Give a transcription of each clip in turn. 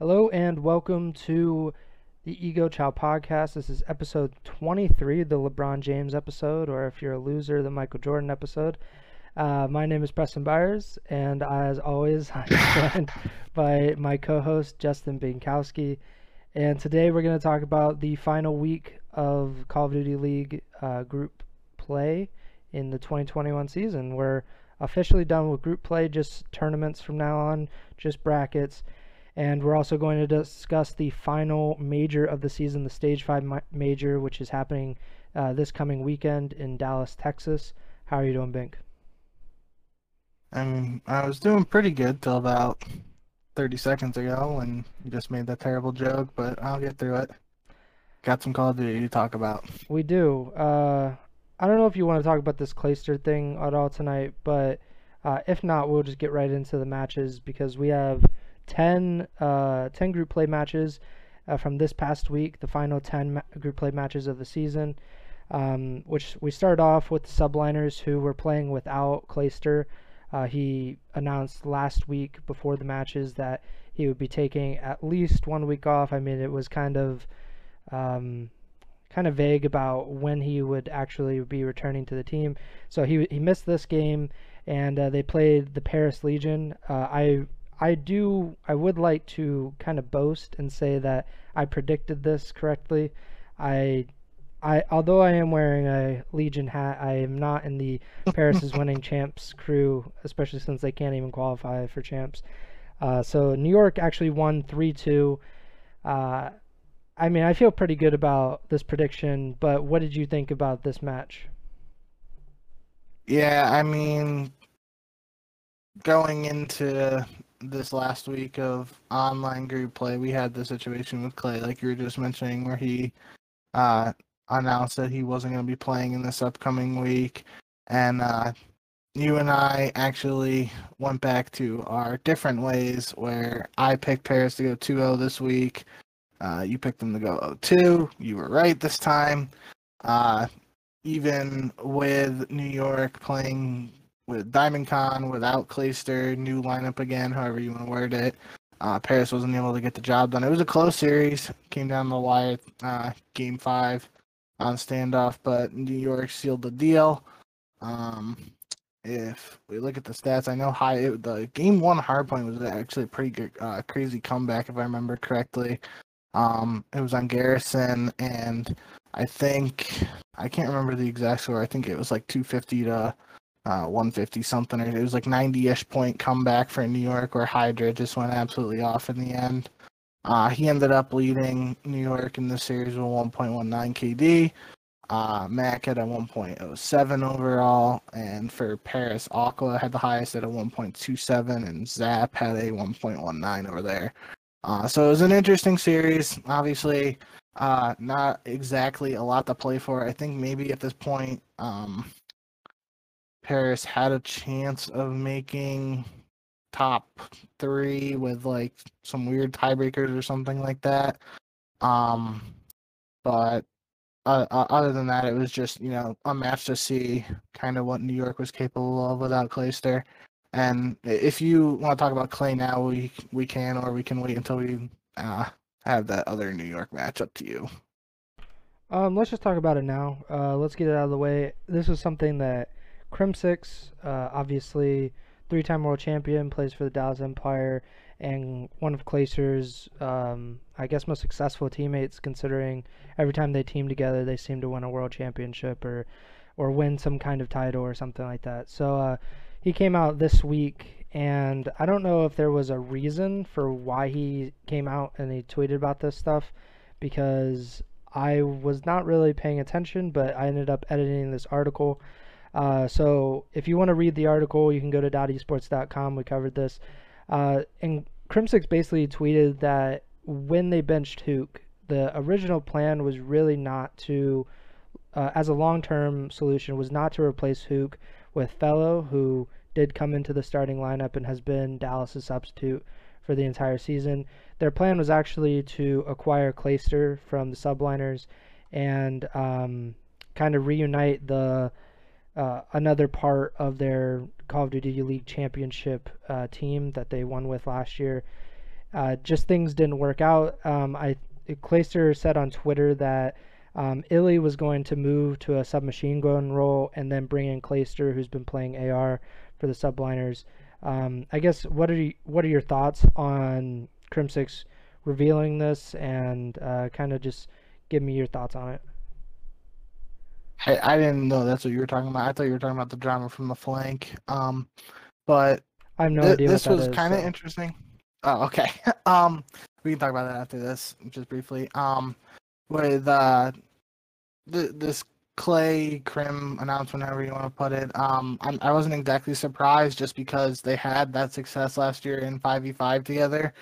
Hello and welcome to the Ego Chow podcast. This is episode 23, the LeBron James episode, or if you're a loser, the Michael Jordan episode. Uh, my name is Preston Byers, and as always, I'm joined by my co host, Justin Binkowski. And today we're going to talk about the final week of Call of Duty League uh, group play in the 2021 season. We're officially done with group play, just tournaments from now on, just brackets. And we're also going to discuss the final major of the season, the Stage 5 ma- major, which is happening uh, this coming weekend in Dallas, Texas. How are you doing, Bink? I I was doing pretty good till about 30 seconds ago when you just made that terrible joke, but I'll get through it. Got some Call of Duty to talk about. We do. Uh, I don't know if you want to talk about this Clayster thing at all tonight, but uh, if not, we'll just get right into the matches because we have 10, uh, 10 group play matches uh, from this past week, the final 10 ma- group play matches of the season, um, which we started off with the subliners who were playing without Clayster. Uh, he announced last week before the matches that he would be taking at least one week off. I mean, it was kind of um, kind of vague about when he would actually be returning to the team. So he he missed this game, and uh, they played the Paris Legion. Uh, I I do I would like to kind of boast and say that I predicted this correctly. I I although I am wearing a Legion hat, I am not in the Paris is winning champs crew, especially since they can't even qualify for champs. Uh, so New York actually won three two. Uh, I mean, I feel pretty good about this prediction, but what did you think about this match? Yeah, I mean, going into this last week of online group play, we had the situation with Clay, like you were just mentioning, where he uh, announced that he wasn't going to be playing in this upcoming week. And uh, you and I actually went back to our different ways where I picked Paris to go 2 0 this week. Uh, you picked them to go 0 2. You were right this time. Uh, even with New York playing with Diamondcon without Clayster, new lineup again, however you want to word it. Uh, Paris wasn't able to get the job done. It was a close series, came down the wire, uh, game five on standoff, but New York sealed the deal. Um, if we look at the stats, I know high it, the game one hard point was actually a pretty good, uh, crazy comeback if I remember correctly. Um, it was on Garrison, and I think I can't remember the exact score. I think it was like 250 to uh, 150 something, or it was like 90-ish point comeback for New York, where Hydra just went absolutely off in the end. Uh, he ended up leading New York in the series with 1.19 KD. Uh, Mack had a 1.07 overall, and for Paris, Aqua had the highest at a 1.27, and Zap had a 1.19 over there. Uh, so it was an interesting series. Obviously, uh, not exactly a lot to play for. I think maybe at this point, um, Paris had a chance of making top three with like some weird tiebreakers or something like that. Um, but uh, uh, other than that, it was just you know a match to see kind of what New York was capable of without Clayster. And if you want to talk about Clay now, we we can, or we can wait until we uh, have that other New York match. Up to you. Um, let's just talk about it now. Uh, let's get it out of the way. This is something that Crimsix, uh, obviously three-time world champion, plays for the Dallas Empire, and one of Clayster's, um, I guess, most successful teammates. Considering every time they team together, they seem to win a world championship or, or win some kind of title or something like that. So uh, he came out this week, and I don't know if there was a reason for why he came out and he tweeted about this stuff, because I was not really paying attention, but I ended up editing this article. Uh, so if you want to read the article, you can go to dotesports.com. We covered this. Uh, and Crimsix basically tweeted that when they benched Huke, the original plan was really not to, uh, as a long-term solution, was not to replace Huke with FeLo, who did come into the starting lineup and has been Dallas's substitute for the entire season. Their plan was actually to acquire Clayster from the subliners and um, kind of reunite the uh, another part of their Call of Duty League Championship uh, team that they won with last year. uh, just things didn't work out. Um, I Clayster said on Twitter that um, iLLeY was going to move to a submachine gun role and then bring in Clayster, who's been playing AR for the subliners. Um, I guess what are you, what are your thoughts on Crimsix revealing this and uh, kind of just give me your thoughts on it? I, I didn't know that's what you were talking about. I thought you were talking about the drama from the flank. Um, but I have no th- idea. this was kind of so. interesting. Oh, okay. um, we can talk about that after this, just briefly. Um, with uh, th- this Clay Crim announcement, however you want to put it. Um, I'm, I wasn't exactly surprised just because they had that success last year in 5v5 together.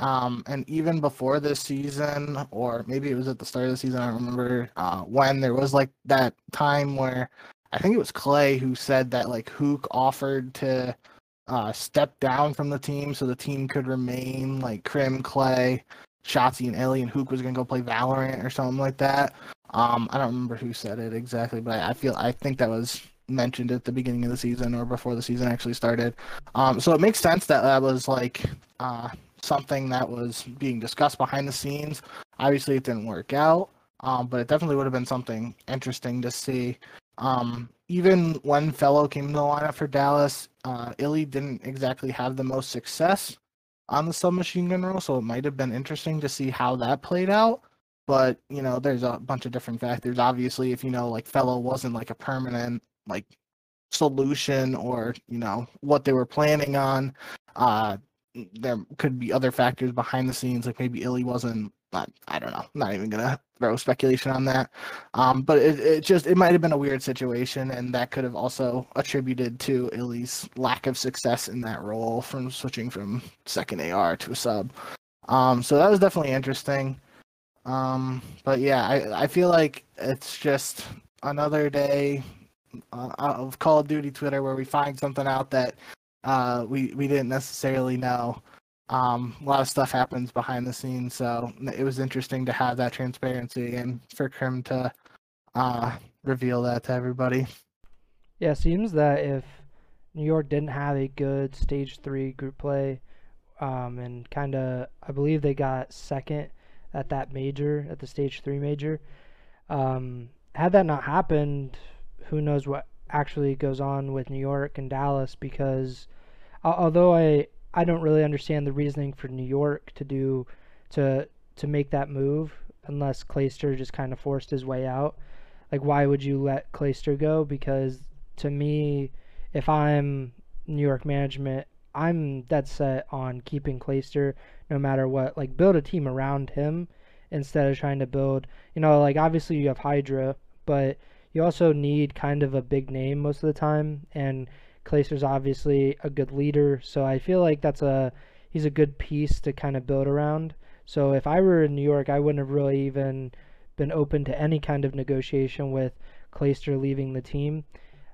Um, and even before this season, or maybe it was at the start of the season, I remember uh, when there was like that time where I think it was Clay who said that like Huke offered to uh, step down from the team so the team could remain like Crim, Clay, Shotzzy, and iLLeY, and Huke was gonna go play Valorant or something like that. Um, I don't remember who said it exactly, but I feel I think that was mentioned at the beginning of the season or before the season actually started. Um, so it makes sense that that was like uh, something that was being discussed behind the scenes. Obviously, it didn't work out, um, but it definitely would have been something interesting to see. Um, even when FeLo came to the lineup for Dallas, uh, iLLeY didn't exactly have the most success on the submachine gun role, so it might have been interesting to see how that played out but you know there's a bunch of different factors obviously if you know like FeLo wasn't like a permanent like solution or you know what they were planning on uh there could be other factors behind the scenes like maybe iLLeY wasn't I don't know. Not even gonna throw speculation on that. Um, but it, it just it might have been a weird situation, and that could have also attributed to iLLeY's lack of success in that role from switching from second AR to a sub. Um, so that was definitely interesting. Um, but yeah, I, I feel like it's just another day uh, of Call of Duty Twitter where we find something out that uh, we we didn't necessarily know. Um, a lot of stuff happens behind the scenes, so it was interesting to have that transparency and for Crim to uh, reveal that to everybody. Yeah, seems that if New York didn't have a good stage three group play, um, and kind of, I believe they got second at that major, at the stage three major. Um, had that not happened, who knows what actually goes on with New York and Dallas? Because although I I don't really understand the reasoning for New York to do to to make that move unless Clayster just kind of forced his way out. Like why would you let Clayster go? Because to me, if I'm New York management, I'm dead set on keeping Clayster no matter what. Like build a team around him instead of trying to build. You know, like obviously you have Hydra, but you also need kind of a big name most of the time. And Clayster's obviously a good leader, so I feel like that's a he's a good piece to kind of build around. So if I were in New York, I wouldn't have really even been open to any kind of negotiation with Clayster leaving the team.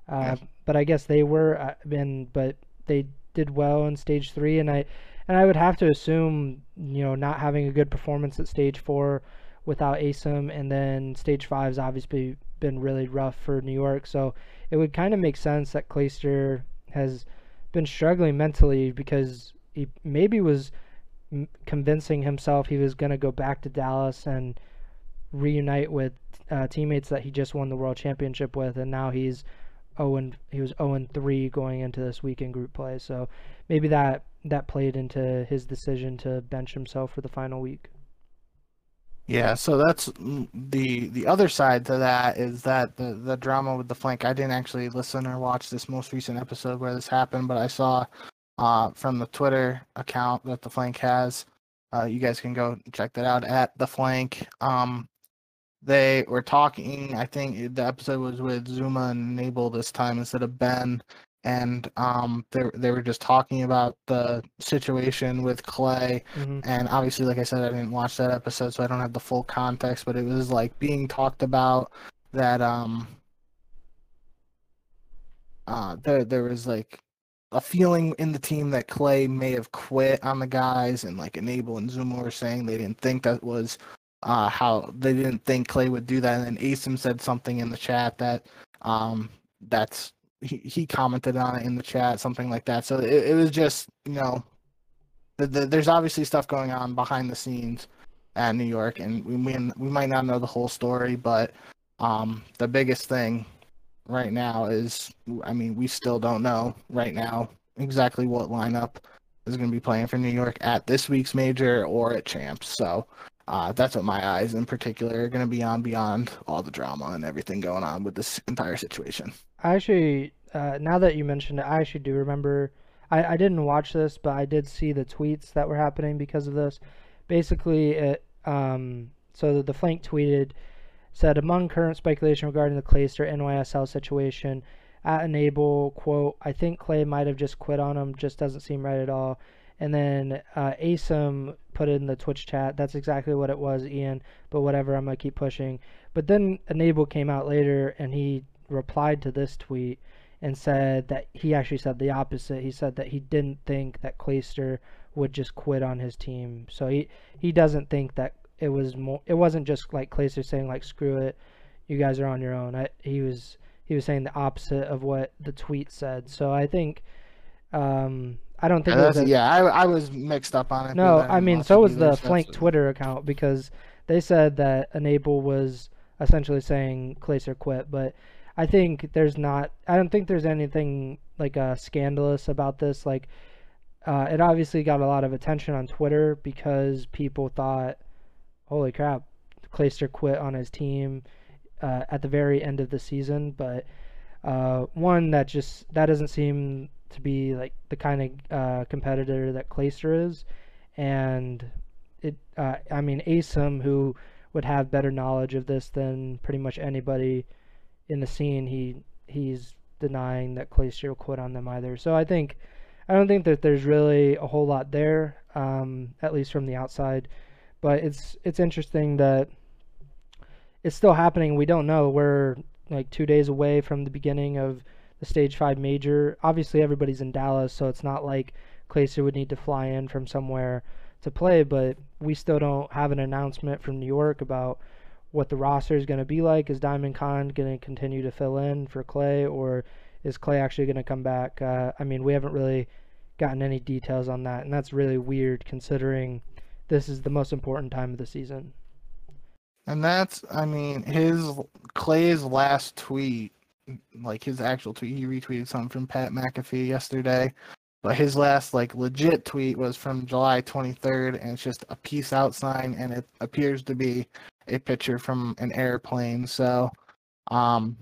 Uh, but I guess they were, uh, and but they did well in stage three, and I and I would have to assume you know not having a good performance at stage four without ASIM, and then stage five is obviously been really rough for New York, so it would kind of make sense that Clayster has been struggling mentally because he maybe was convincing himself he was going to go back to Dallas and reunite with uh, teammates that he just won the world championship with, and now he's 0 and he was 0 and 3 going into this weekend group play. So maybe that that played into his decision to bench himself for the final week. Yeah, so that's the the other side to that is that the the drama with the flank. I didn't actually listen or watch this most recent episode where this happened, but I saw uh, from the Twitter account that the flank has. Uh, you guys can go check that out at the flank. Um, they were talking. I think the episode was with Zoomaa and Nable this time instead of Ben, and um, they they were just talking about the situation with Clay. Mm-hmm. And obviously, like I said, I didn't watch that episode, so I don't have the full context. But it was like being talked about that um, uh, there there was like a feeling in the team that Clay may have quit on the guys, and like Enable and Zoomaa were saying they didn't think that was uh, how they didn't think Clay would do that. And then Asim said something in the chat that um, that's he, he commented on it in the chat, something like that. So it, it was just you know the, the, there's obviously stuff going on behind the scenes at New York, and we we, we might not know the whole story, but um, the biggest thing right now is, I mean, we still don't know right now exactly what lineup is going to be playing for New York at this week's major or at champs. So uh, that's what my eyes in particular are going to be on beyond all the drama and everything going on with this entire situation. I actually, uh, now that you mentioned it, I actually do remember. I, I didn't watch this, but I did see the tweets that were happening because of this. Basically, it um, so the flank tweeted said among current speculation regarding the Clayster NYSL situation, at Enable quote, I think Clay might have just quit on him. Just doesn't seem right at all. And then uh, Asim put it in the Twitch chat. That's exactly what it was, Ian. But whatever, I'm gonna keep pushing. But then Enable came out later and he replied to this tweet and said that he actually said the opposite. He said that he didn't think that Clayster would just quit on his team. So he he doesn't think that it was more. It wasn't just like Clayster saying like screw it, you guys are on your own. I, he was he was saying the opposite of what the tweet said. So I think. Um, I don't think. A, yeah, I, I was mixed up on it. No, I mean, so was the Flank Twitter account because they said that Enable was essentially saying Clayster quit, but I think there's not. I don't think there's anything like uh, scandalous about this. Like, uh, it obviously got a lot of attention on Twitter because people thought, "Holy crap, Clayster quit on his team uh, at the very end of the season." But uh, one that just that doesn't seem to be like the kind of uh, competitor that Clayster is, and it. Uh, I mean, Asim, who would have better knowledge of this than pretty much anybody in the scene, he he's denying that Clayster will quit on them either. So I think I don't think that there's really a whole lot there, um, at least from the outside. But it's it's interesting that it's still happening. We don't know. We're like two days away from the beginning of the Stage Five Major. Obviously, everybody's in Dallas, so it's not like Clayster would need to fly in from somewhere to play. But we still don't have an announcement from New York about what the roster is going to be like. Is Diamondcon going to continue to fill in for Clay, or is Clay actually going to come back? Uh, I mean, we haven't really gotten any details on that, and that's really weird considering this is the most important time of the season. And that's, I mean, his Clay's last tweet, like his actual tweet, he retweeted something from Pat McAfee yesterday. But his last like legit tweet was from July 23rd, and it's just a peace out sign, and it appears to be a picture from an airplane. So, um,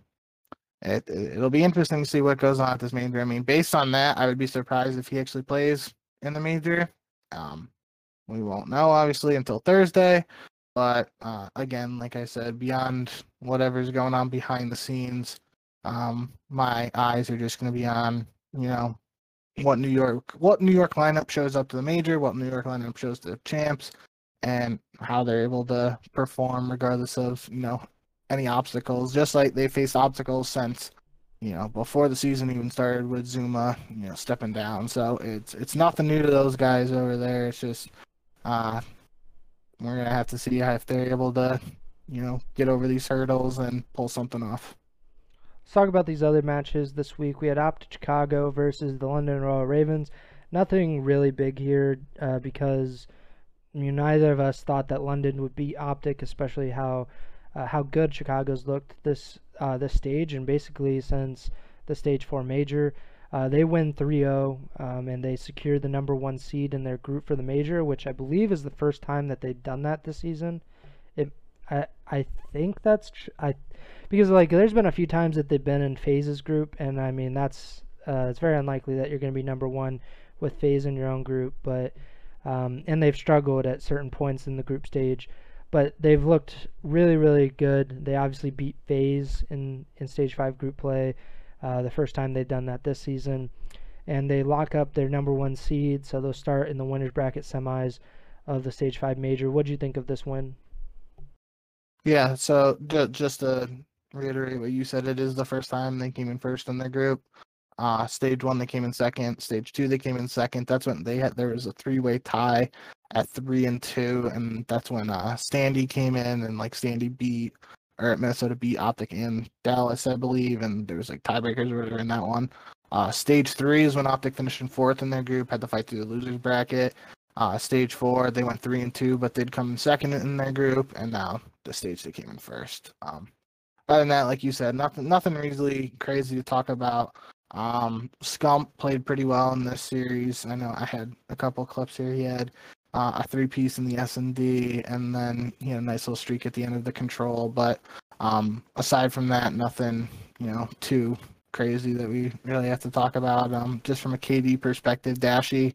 it it'll be interesting to see what goes on at this major. I mean, based on that, I would be surprised if he actually plays in the major. Um, we won't know obviously until Thursday. But uh, again, like I said, beyond whatever's going on behind the scenes, um, my eyes are just going to be on you know what New York what New York lineup shows up to the major, what New York lineup shows to the champs, and how they're able to perform regardless of you know any obstacles. Just like they faced obstacles since you know before the season even started with Zoomaa, you know stepping down. So it's it's nothing new to those guys over there. It's just uh, we're gonna have to see if they're able to you know get over these hurdles and pull something off. Let's talk about these other matches this week. We had Optic Chicago versus the London Royal Ravens. Nothing really big here uh, because you know, neither of us thought that London would beat Optic, especially how uh, how good Chicago's looked this uh, this stage and basically since the stage four major. Uh, they win 3-0 um, and they secure the number one seed in their group for the major, which I believe is the first time that they've done that this season. I, I think that's tr- I because like there's been a few times that they've been in FaZe's group, and I mean that's uh, it's very unlikely that you're going to be number one with FaZe in your own group, but um, and they've struggled at certain points in the group stage, but they've looked really really good. They obviously beat FaZe in in stage five group play, uh, the first time they've done that this season, and they lock up their number one seed, so they'll start in the winners bracket semis of the stage five major. What do you think of this win? Yeah, so just to reiterate what you said, it is the first time they came in first in their group. Uh, stage one, they came in second. Stage two, they came in second. That's when they had there was a three-way tie at three and two, and that's when uh, Standy came in and like Standy beat or Minnesota beat Optic and Dallas, I believe, and there was like tiebreakers or whatever in that one. Uh, stage three is when Optic finished in fourth in their group, had to fight through the losers bracket. Uh, stage four, they went three and two, but they'd come second in their group, and now the stage they came in first. Um, other than that, like you said, nothing nothing really crazy to talk about. Um, Scump played pretty well in this series. I know I had a couple clips here. He had uh, a three piece in the S and D, and then he had a nice little streak at the end of the control. But um, aside from that, nothing you know too crazy that we really have to talk about. Um, just from a KD perspective, Dashy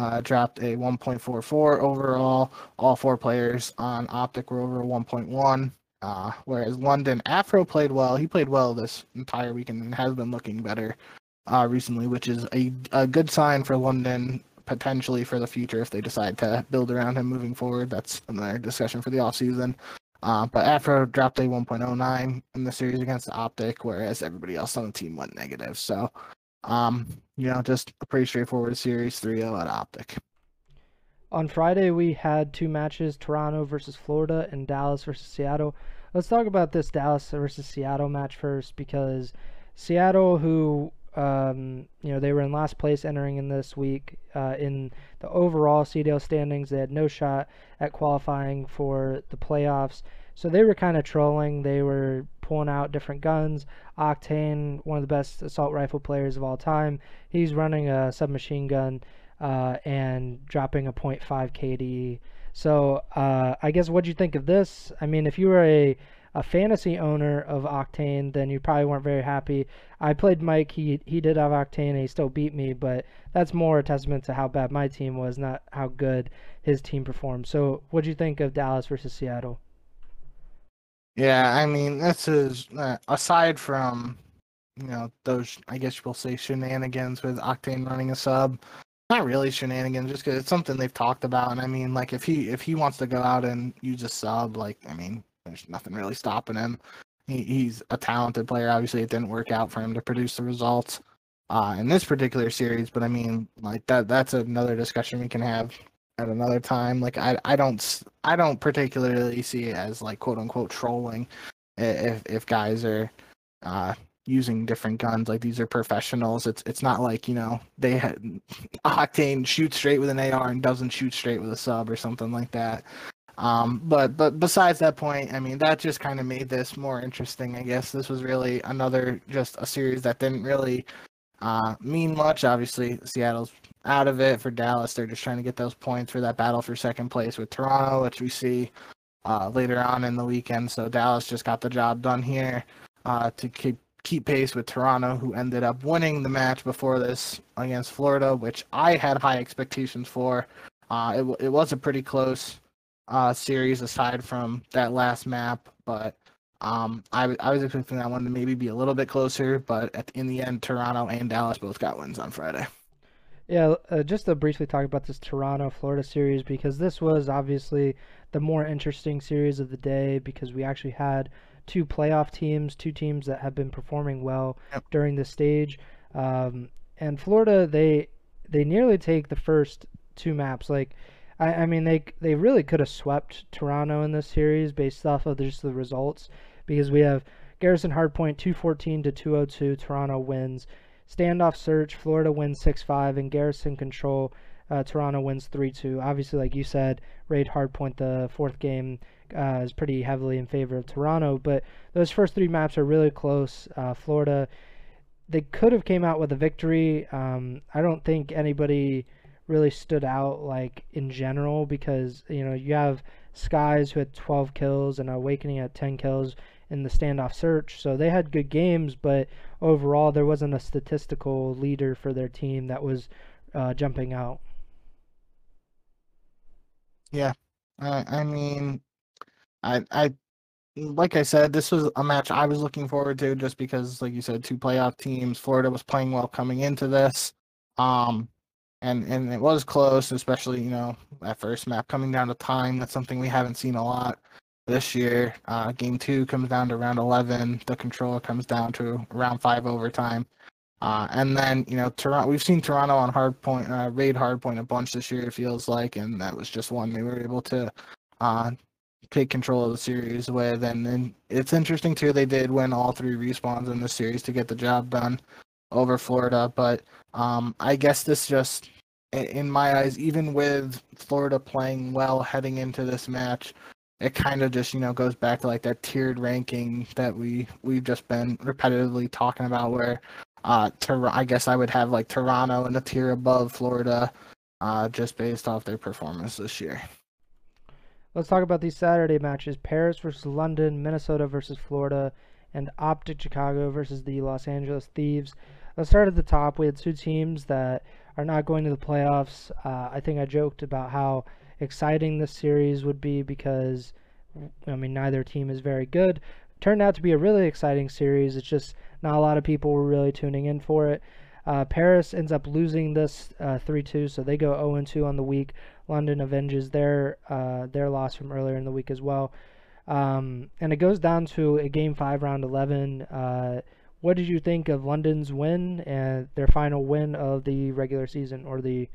uh, dropped a 1.44 overall. All four players on Optic were over 1.1. Uh, whereas London Afro played well. He played well this entire weekend and has been looking better uh, recently, which is a, a good sign for London potentially for the future if they decide to build around him moving forward. That's another discussion for the offseason. Uh, but Afro dropped a 1.09 in the series against the Optic, whereas everybody else on the team went negative. So, um, you know, just a pretty straightforward series 3 0 at Optic. On Friday, we had two matches Toronto versus Florida and Dallas versus Seattle. Let's talk about this Dallas versus Seattle match first because Seattle, who um, you know, they were in last place entering in this week uh, in the overall CDL standings. They had no shot at qualifying for the playoffs. So they were kind of trolling. They were pulling out different guns. Octane, one of the best assault rifle players of all time, he's running a submachine gun uh, and dropping a .5 KD. So uh, I guess what do you think of this? I mean, if you were a a fantasy owner of Octane, then you probably weren't very happy. I played Mike. He he did have Octane, and he still beat me. But that's more a testament to how bad my team was, not how good his team performed. So, what do you think of Dallas versus Seattle? Yeah, I mean, this is uh, aside from you know those, I guess you'll say shenanigans with Octane running a sub not really shenanigans, just because it's something they've talked about. And I mean, like if he if he wants to go out and use a sub, like I mean, there's nothing really stopping him. He, he's a talented player. Obviously, it didn't work out for him to produce the results uh, in this particular series, but I mean, like that that's another discussion we can have at another time. Like I I don't I don't particularly see it as like quote unquote trolling if if guys are uh, using different guns. Like these are professionals. It's it's not like you know they had Octane shoots straight with an AR and doesn't shoot straight with a sub or something like that. Um, but but besides that point, I mean that just kind of made this more interesting. I guess this was really another just a series that didn't really uh, mean much. Obviously, Seattle's out of it for Dallas. They're just trying to get those points for that battle for second place with Toronto, which we see uh, later on in the weekend. So Dallas just got the job done here uh, to keep keep pace with Toronto, who ended up winning the match before this against Florida, which I had high expectations for. Uh, it, it was a pretty close uh, series aside from that last map, but um, I, I was expecting that one to maybe be a little bit closer, but at, in the end, Toronto and Dallas both got wins on Friday. Yeah, uh, just to briefly talk about this Toronto Florida series because this was obviously the more interesting series of the day because we actually had two playoff teams, two teams that have been performing well yep. during this stage. Um, and Florida, they they nearly take the first two maps. Like, I, I mean, they they really could have swept Toronto in this series based off of just the results because we have Garrison Hardpoint 214 to 202. Toronto wins. Standoff Search, Florida wins 6 5, and Garrison Control, uh, Toronto wins 3 2. Obviously, like you said, Raid Hardpoint, the fourth game, uh, is pretty heavily in favor of Toronto. But those first three maps are really close. Uh, Florida, they could have came out with a victory. Um, I don't think anybody really stood out like in general because you know you have Skies who had 12 kills and Awakening at 10 kills in the standoff search. So they had good games, but overall there wasn't a statistical leader for their team that was uh, jumping out. Yeah, I, I mean, I I like I said, this was a match I was looking forward to just because, like you said, two playoff teams. Florida was playing well coming into this, um, and and it was close, especially you know that first map coming down to time. That's something we haven't seen a lot this year. Uh, game two comes down to round eleven. The controller comes down to round five overtime. Uh, and then you know Toronto, we've seen Toronto on hard point, uh, raid hard point a bunch this year. It feels like, and that was just one they were able to uh, take control of the series with. And then it's interesting too. They did win all three respawns in the series to get the job done over Florida. But um, I guess this just in my eyes, even with Florida playing well heading into this match, it kind of just you know goes back to like that tiered ranking that we we've just been repetitively talking about. Where uh, I guess I would have like Toronto in a tier above Florida, uh, just based off their performance this year. Let's talk about these Saturday matches: Paris versus London, Minnesota versus Florida, and Optic Chicago versus the Los Angeles Thieves. Let's start at the top. We had two teams that are not going to the playoffs. Uh, I think I joked about how exciting this series would be because, I mean, neither team is very good. Turned out to be a really exciting series. It's just not a lot of people were really tuning in for it. Uh, Paris ends up losing this uh, 3-2, so they go 0-2 on the week. London avenges their uh, their loss from earlier in the week as well. Um, and it goes down to a game five, round 11. Uh, what did you think of London's win and their final win of the regular season or the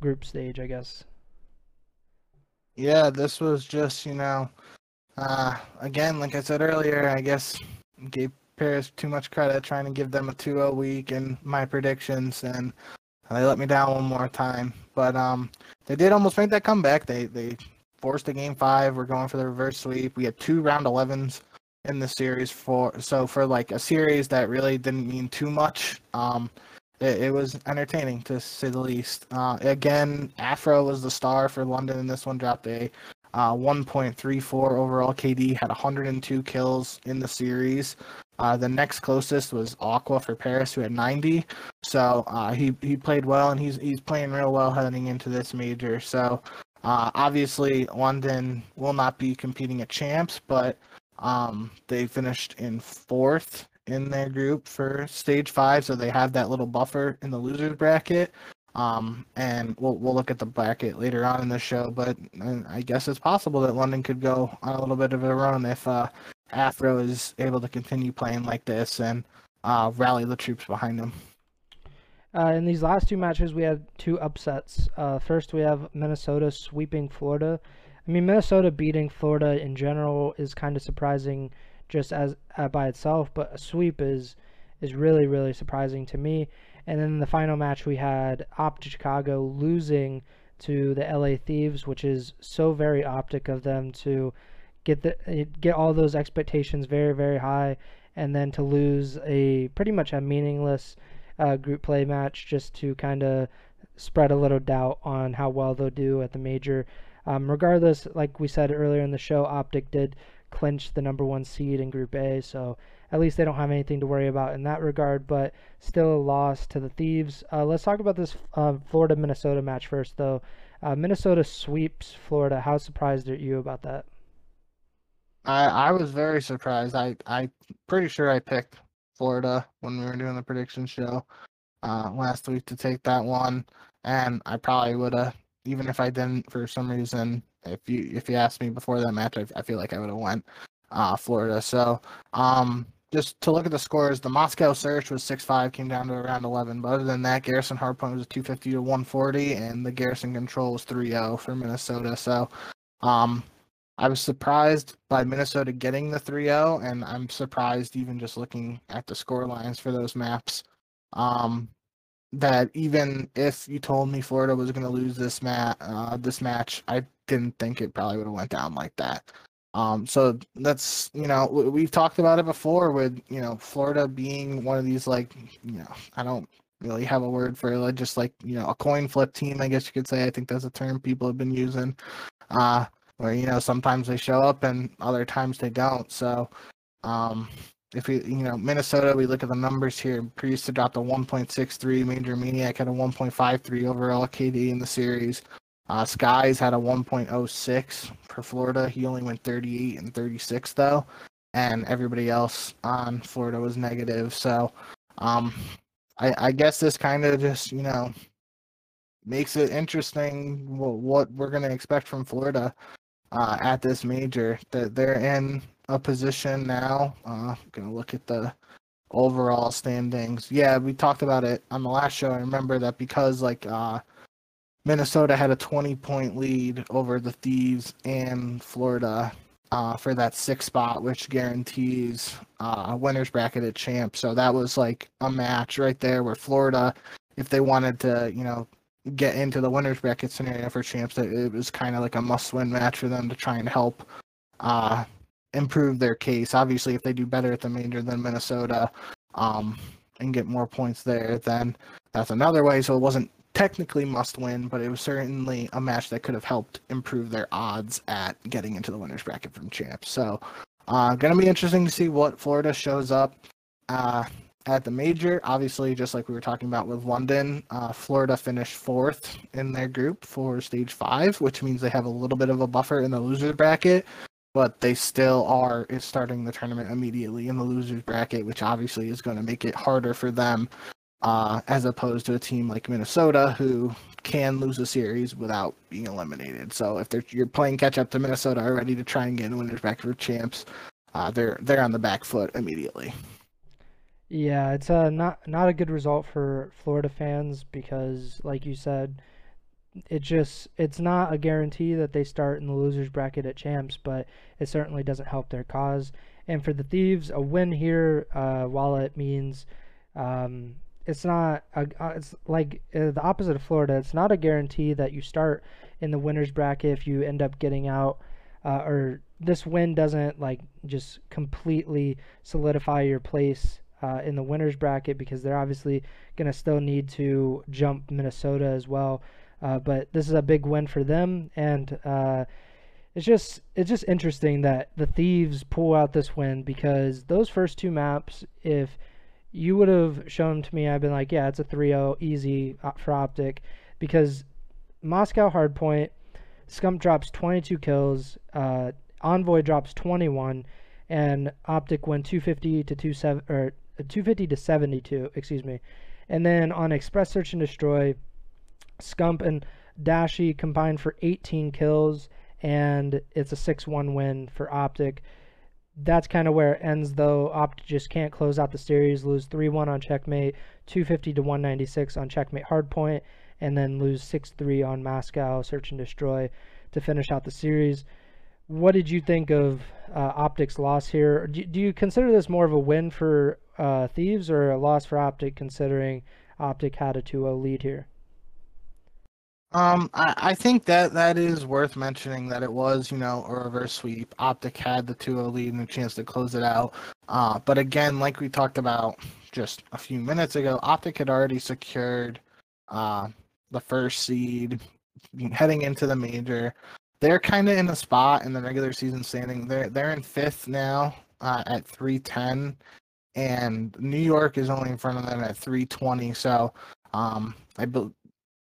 group stage, I guess? Yeah, this was just, you know, uh, again, like I said earlier, I guess gave Paris too much credit trying to give them a 2 0 week in my predictions, and they let me down one more time. But um, they did almost make that comeback. They they forced a game five. We're going for the reverse sweep. We had two round 11s in the series for so for like a series that really didn't mean too much. Um, it, it was entertaining to say the least. Uh, again, Afro was the star for London in this one. Dropped a uh, 1.34 overall. KD had 102 kills in the series. Uh, the next closest was Aqua for Paris, who had 90. So uh, he he played well, and he's he's playing real well heading into this major. So uh, obviously, London will not be competing at champs, but um, they finished in fourth in their group for stage five, so they have that little buffer in the losers bracket. Um, and we'll we'll look at the bracket later on in the show, but I guess it's possible that London could go on a little bit of a run if uh, Afro is able to continue playing like this and uh, rally the troops behind him. Uh, in these last two matches, we had two upsets. Uh, first, we have Minnesota sweeping Florida I mean, Minnesota beating Florida in general is kind of surprising just as uh, by itself, but a sweep is is really really surprising to me. And then in the final match, we had Optic Chicago losing to the LA Thieves, which is so very optic of them to get the eh, get all those expectations very very high, and then to lose a pretty much a meaningless uh, group play match just to kind of spread a little doubt on how well they'll do at the major. Um, regardless, like we said earlier in the show, Optic did clinch the number one seed in Group A, so at least they don't have anything to worry about in that regard, but still a loss to the Thieves. Uh, let's talk about this uh, Florida Minnesota match first, though. Uh, Minnesota sweeps Florida. How surprised are you about that? I I was very surprised. I I pretty sure I picked Florida when we were doing the prediction show uh, last week to take that one, and I probably would have even if I didn't for some reason, if you if you asked me before that match, I, I feel like I would have went uh, Florida. So um, just to look at the scores, the Moscow Search was six five, came down to around eleven. But other than that, Garrison Hardpoint was two fifty to one forty, and the Garrison Control was 3-0 for Minnesota. So um, I was surprised by Minnesota getting the 3-0, and I'm surprised even just looking at the score lines for those maps. Um, that even if you told me Florida was going to lose this mat uh, this match, I didn't think it probably would have went down like that. Um, so that's you know we've talked about it before with you know Florida being one of these like you know I don't really have a word for it, just like you know a coin flip team I guess you could say I think that's a term people have been using, uh, where you know sometimes they show up and other times they don't. So um, if we, you know, Minnesota, we look at the numbers here. Priest dropped a 1.63. MajorManiak had a 1.53 overall KD in the series. Uh, Skies had a 1.06 for Florida. He only went 38 and 36 though, and everybody else on Florida was negative. So, um, I, I guess this kind of just you know makes it interesting what, what we're going to expect from Florida uh, at this major. That they're in a position now. Uh, gonna look at the overall standings. Yeah, we talked about it on the last show. I remember that because like uh, Minnesota had a 20 point lead over the Thieves and Florida uh, for that sixth spot, which guarantees uh, winners bracket at champ. So that was like a match right there where Florida, if they wanted to, you know, get into the winners bracket scenario for champs. That it was kind of like a must-win match for them to try and help uh, improve their case. Obviously, if they do better at the major than Minnesota um, and get more points there, then that's another way. So it wasn't technically must win, but it was certainly a match that could have helped improve their odds at getting into the winners bracket from champs. So, uh, gonna be interesting to see what Florida shows up. Uh, at the major. Obviously, just like we were talking about with London, uh, Florida finished fourth in their group for stage five, which means they have a little bit of a buffer in the losers bracket, but they still are starting the tournament immediately in the losers bracket, which obviously is going to make it harder for them. Uh, as opposed to a team like Minnesota, who can lose a series without being eliminated. So if you're playing catch up to Minnesota already to try and get a winners back for champs, uh, they're they're on the back foot immediately. Yeah, it's uh, not not a good result for Florida fans because, like you said, it just it's not a guarantee that they start in the losers bracket at champs, but it certainly doesn't help their cause. And for the Thieves, a win here, uh, while it means um, it's not a, uh, it's like uh, the opposite of Florida. It's not a guarantee that you start in the winners bracket if you end up getting out, uh, or this win doesn't like just completely solidify your place uh, in the winners bracket because they're obviously going to still need to jump Minnesota as well. Uh, but this is a big win for them, and uh, it's just it's just interesting that the Thieves pull out this win because those first two maps, if you would have shown to me, I've been like, yeah, it's a 3-0 easy uh, for Optic because Moscow Hardpoint, Scump drops 22 kills, uh, Envoy drops 21, and Optic win 250 to 27 or 250 to 72, excuse me. And then on Express Search and Destroy, Scump and Dashy combined for 18 kills, and it's a 6 1 win for Optic. That's kind of where it ends, though. Opt just can't close out the series, lose 3 1 on Checkmate, 250 to 196 on Checkmate Hardpoint, and then lose 6 3 on Moscow Search and Destroy to finish out the series what did you think of uh, Optic's loss here? Do, do, you consider this more of a win for uh, Thieves or a loss for Optic, considering Optic had a 2-0 lead here? Um, I, I think that that is worth mentioning that it was, you know, a reverse sweep. Optic had the 2-0 lead and a chance to close it out. Uh, but again, like we talked about just a few minutes ago, Optic had already secured uh, the first seed heading into the major they're kind of in a spot in the regular season standing. They're they're in fifth now uh, at 310, and New York is only in front of them at 320. So um, I be-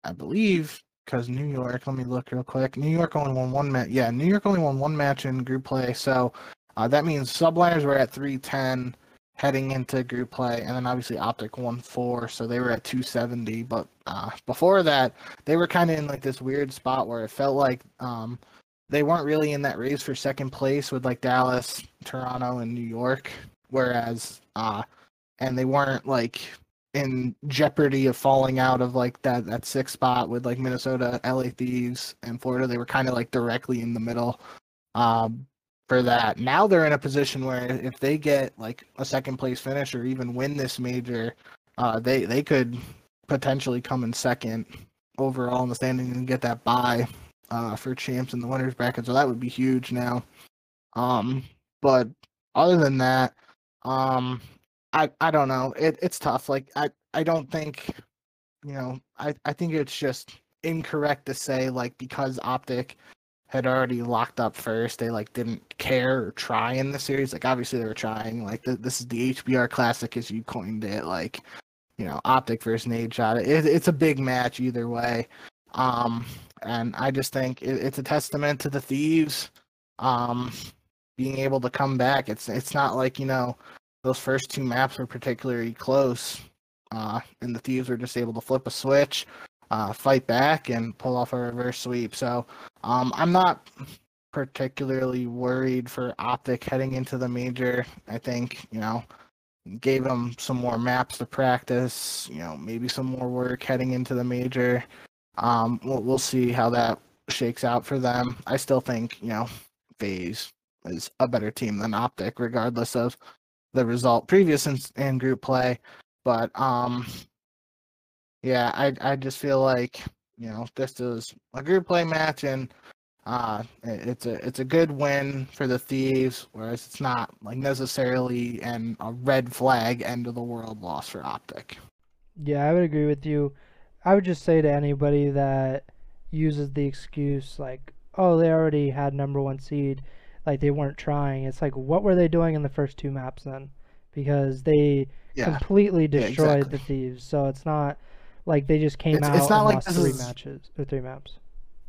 I believe because New York. Let me look real quick. New York only won one match. Yeah, New York only won one match in group play. So uh, that means subliners were at 310 heading into group play, and then obviously Optic won four, so they were at 270. But uh, before that, they were kind of in like this weird spot where it felt like um, they weren't really in that race for second place with like Dallas, Toronto, and New York, whereas uh, and they weren't like in jeopardy of falling out of like that that sixth spot with like Minnesota, LA Thieves, and Florida. They were kind of like directly in the middle. Um, for that. Now they're in a position where if they get like a second place finish or even win this major, uh, they they could potentially come in second overall in the standing and get that bye uh, for champs in the winners bracket. So that would be huge now. Um, but other than that, um, I I don't know. It it's tough. Like I I don't think, you know, I I think it's just incorrect to say like because optic had already locked up first. They like didn't care or try in the series. Like obviously they were trying. Like th- this is the HBR Classic as you coined it. Like you know, Optic versus Nadeshot. It, it's a big match either way. Um, and I just think it, it's a testament to the thieves. Um, being able to come back. It's it's not like you know those first two maps were particularly close. Uh, and the thieves were just able to flip a switch uh, fight back and pull off a reverse sweep. So um, I'm not particularly worried for Optic heading into the major. I think you know gave them some more maps to practice. You know maybe some more work heading into the major. Um, we'll, we'll see how that shakes out for them. I still think you know FaZe is a better team than Optic, regardless of the result previous in, in group play. But um, yeah, I I just feel like you know, this is a group play match, and uh, it's a it's a good win for the Thieves, whereas it's not like necessarily an a red flag end of the world loss for Optic. Yeah, I would agree with you. I would just say to anybody that uses the excuse like, "Oh, they already had number one seed," like they weren't trying. It's like, what were they doing in the first two maps then? Because they Yeah, completely Yeah, destroyed exactly. the Thieves. So it's not like they just came It's- out it's not like this three is- matches or three maps.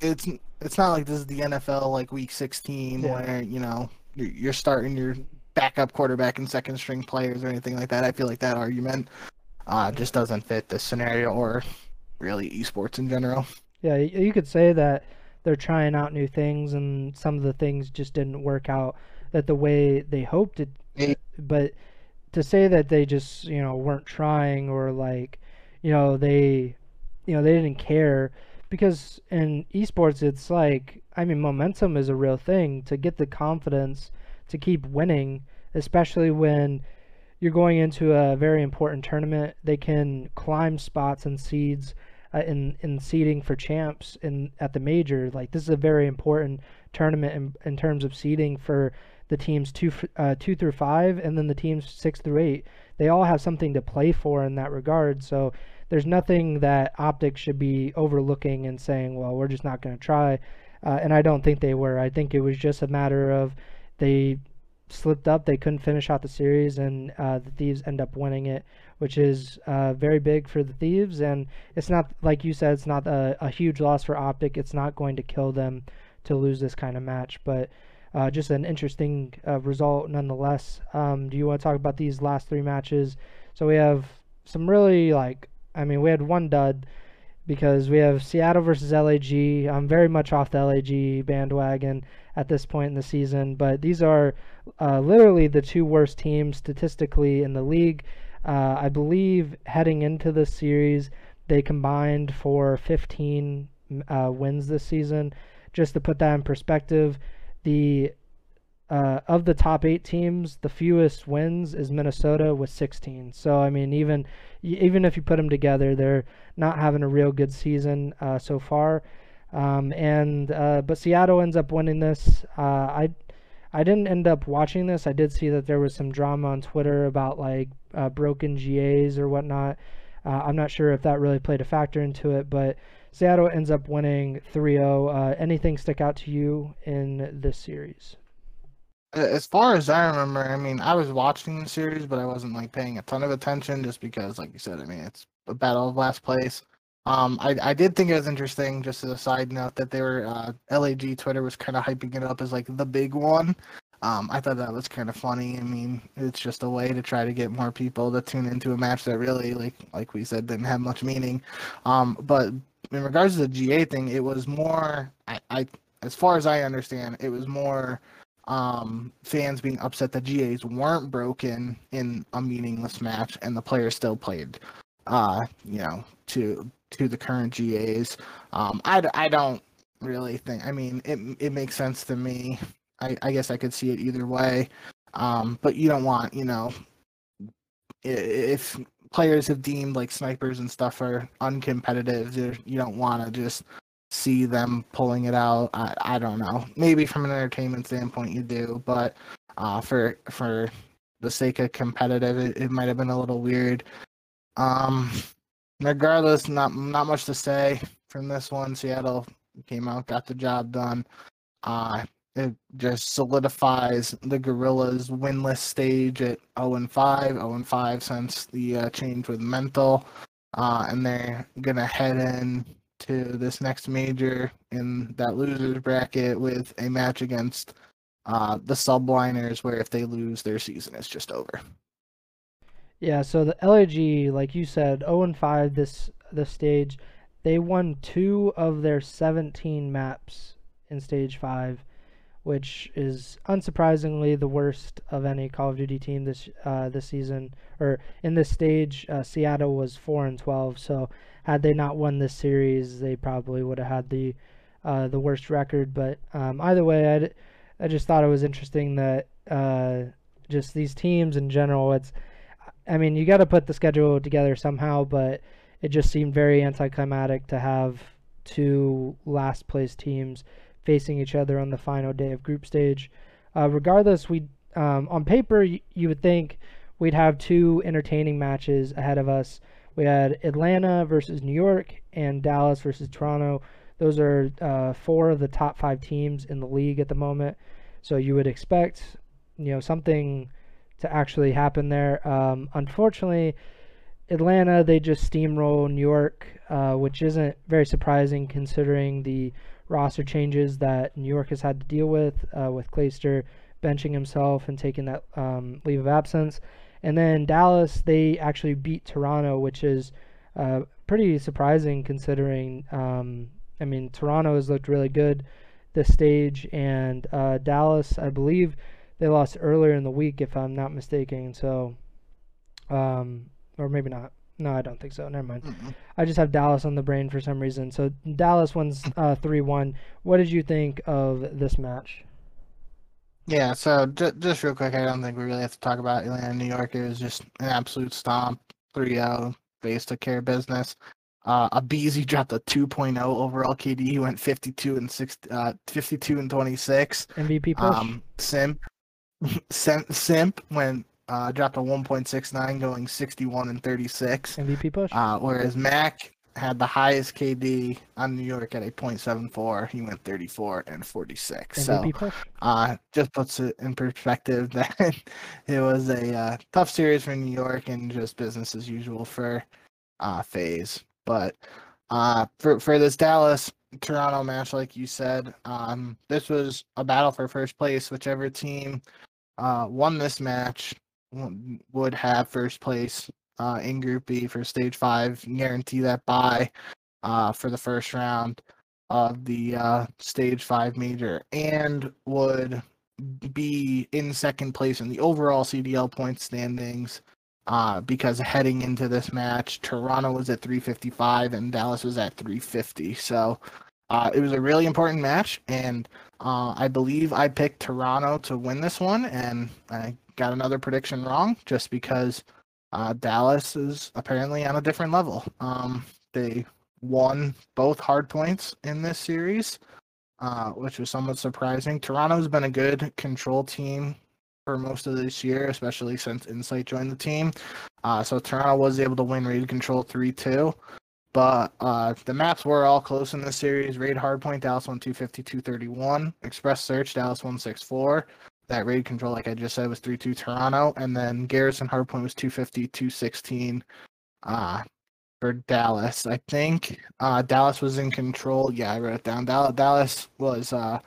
it's it's not like this is the NFL like week 16 Yeah. where you know you're, you're starting your backup quarterback and second string players or anything like that. I feel like that argument uh, just doesn't fit the scenario or really esports in general. Yeah, you could say that they're trying out new things and some of the things just didn't work out that the way they hoped it. Yeah. But to say that they just, you know, weren't trying or like, you know, they, you know, they didn't care because in esports it's like, I mean, momentum is a real thing to get the confidence to keep winning, especially when you're going into a very important tournament. They can climb spots and seeds in in seeding for champs in at the major. Like this is a very important tournament in, in terms of seeding for the teams two uh, two through five, and then the teams six through eight. They all have something to play for in that regard. So there's nothing that Optic should be overlooking and saying, well, we're just not going to try. Uh, and I don't think they were. I think it was just a matter of they slipped up. They couldn't finish out the series, and uh, the Thieves end up winning it, which is uh, very big for the Thieves. And it's not like you said, it's not a, a huge loss for Optic. It's not going to kill them to lose this kind of match, but uh, just an interesting uh, result nonetheless. Um, do you want to talk about these last three matches? So we have some really like, I mean, we had one dud because we have Seattle versus LAG. I'm very much off the LAG bandwagon at this point in the season, but these are uh, literally the two worst teams statistically in the league. Uh, I believe heading into this series, they combined for 15 uh, wins this season. Just to put that in perspective, the uh, of the top eight teams, the fewest wins is Minnesota with 16. So I mean, even even if you put them together, they're not having a real good season uh, so far. Um, and uh, but Seattle ends up winning this. Uh, I I didn't end up watching this. I did see that there was some drama on Twitter about like uh, broken GAs or whatnot. Uh, I'm not sure if that really played a factor into it, but Seattle ends up winning 3-0. Uh, anything stick out to you in this series? As far as I remember, I mean, I was watching the series, but I wasn't like paying a ton of attention just because, like you said, I mean, it's a battle of last place. Um, I, I did think it was interesting, just as a side note, that they were uh, LAG Twitter was kind of hyping it up as like the big one. Um, I thought that was kind of funny. I mean, it's just a way to try to get more people to tune into a match that really, like like we said, didn't have much meaning. Um, but in regards to the GA thing, it was more. I, I as far as I understand, it was more um, fans being upset that GAs weren't broken in a meaningless match and the players still played, uh, you know, to to the current GAs. Um, I, I don't really think. I mean, it it makes sense to me. I, I guess I could see it either way. Um, but you don't want, you know, if players have deemed like snipers and stuff are uncompetitive, you don't want to just see them pulling it out. I, I don't know. Maybe from an entertainment standpoint you do, but uh, for for the sake of competitive, it, it might have been a little weird. Um, regardless, not not much to say from this one. Seattle came out, got the job done. Uh, it just solidifies the Guerrillas winless stage at 0 and 5, 0 and 5 since the uh, change with mental. Uh, and they're gonna head in to this next major in that losers bracket with a match against uh, the subliners, where if they lose, their season is just over. Yeah, so the LAG, like you said, 0 and 5 this this stage. They won two of their 17 maps in stage 5, which is unsurprisingly the worst of any Call of Duty team this uh, this season or in this stage. Uh, Seattle was 4 and 12, so had they not won this series, they probably would have had the uh, the worst record. But um, either way, I I just thought it was interesting that uh, just these teams in general, it's I mean, you got to put the schedule together somehow, but it just seemed very anticlimactic to have two last place teams facing each other on the final day of group stage. Uh, regardless, we um, on paper you, you would think we'd have two entertaining matches ahead of us. We had Atlanta versus New York and Dallas versus Toronto. Those are uh, four of the top five teams in the league at the moment. So you would expect, you know, something to actually happen there. Um, unfortunately, Atlanta they just steamroll New York, uh, which isn't very surprising considering the roster changes that New York has had to deal with, uh, with Clayster benching himself and taking that um, leave of absence. And then Dallas, they actually beat Toronto, which is uh, pretty surprising considering, um, I mean, Toronto has looked really good this stage, and uh, Dallas, I believe they lost earlier in the week, if I'm not mistaken. So, um, or maybe not. No, I don't think so. Never mind. Mm-hmm. I just have Dallas on the brain for some reason. So Dallas wins uh, three uh, one. What did you think of this match? Yeah, so just, just real quick, I don't think we really have to talk about Atlanta, New York. It was just an absolute stomp, 3-0, base took care of business. Uh, aBeZy dropped a 2.0 overall KD. He went 52 and six, uh, 52 and 26. MVP push. Um, Simp, Simp, Simp went uh, dropped a 1.69, going 61 and 36. MVP push. Uh, whereas Mack had the highest KD on New York at a .74. He went 34 and 46. MVP so, uh, just puts it in perspective that it was a uh, tough series for New York and just business as usual for uh, FaZe. But uh, for for this Dallas Toronto match, like you said, um, this was a battle for first place. Whichever team uh, won this match would have first place uh, in Group B for Stage Five, guarantee that bye uh, for the first round of the uh, Stage Five major, and would be in second place in the overall CDL point standings. Uh, because heading into this match, Toronto was at 355 and Dallas was at 350. So uh, it was a really important match, and uh, I believe I picked Toronto to win this one, and I got another prediction wrong just because uh, Dallas is apparently on a different level. Um, they won both hard points in this series, uh, which was somewhat surprising. Toronto's been a good control team for most of this year, especially since Insight joined the team. Uh, so Toronto was able to win raid control 3 2. But uh, the maps were all close in this series. Raid Hardpoint, Dallas won 250 231. Express Search, Dallas 164 that raid control, like I just said, was 3 2 Toronto. And then Garrison Hardpoint was 250, 216 uh, for Dallas. I think uh, Dallas was in control. Yeah, I wrote it down. Dallas was uh,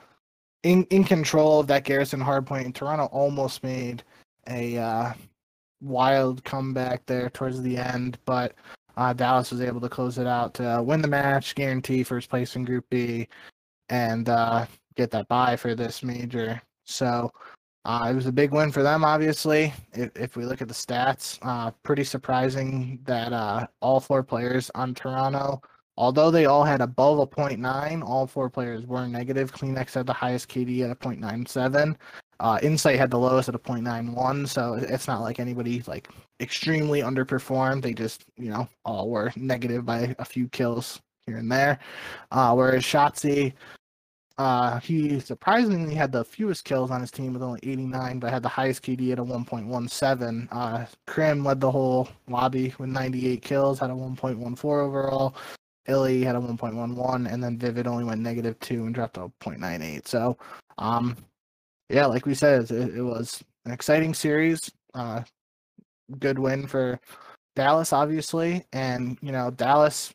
in, in control of that Garrison Hardpoint, Toronto almost made a uh, wild comeback there towards the end. But uh, Dallas was able to close it out to win the match, guarantee first place in Group B, and uh, get that bye for this major. So uh, it was a big win for them, obviously. If, if we look at the stats, uh, pretty surprising that uh, all four players on Toronto, although they all had above a 0.9, all four players were negative. CleanX had the highest KD at a 0.97. Uh, Insight had the lowest at a 0.91, so it's not like anybody like extremely underperformed. They just, you know, all were negative by a few kills here and there. Uh, whereas Shotzzy, uh, he surprisingly had the fewest kills on his team with only 89, but had the highest KD at a 1.17. Uh, Krim led the whole lobby with 98 kills, had a 1.14 overall. iLLeY had a 1.11, and then Vivid only went negative two and dropped a 0.98. So, um, yeah, like we said, it, it was an exciting series. Uh, good win for Dallas, obviously, and you know Dallas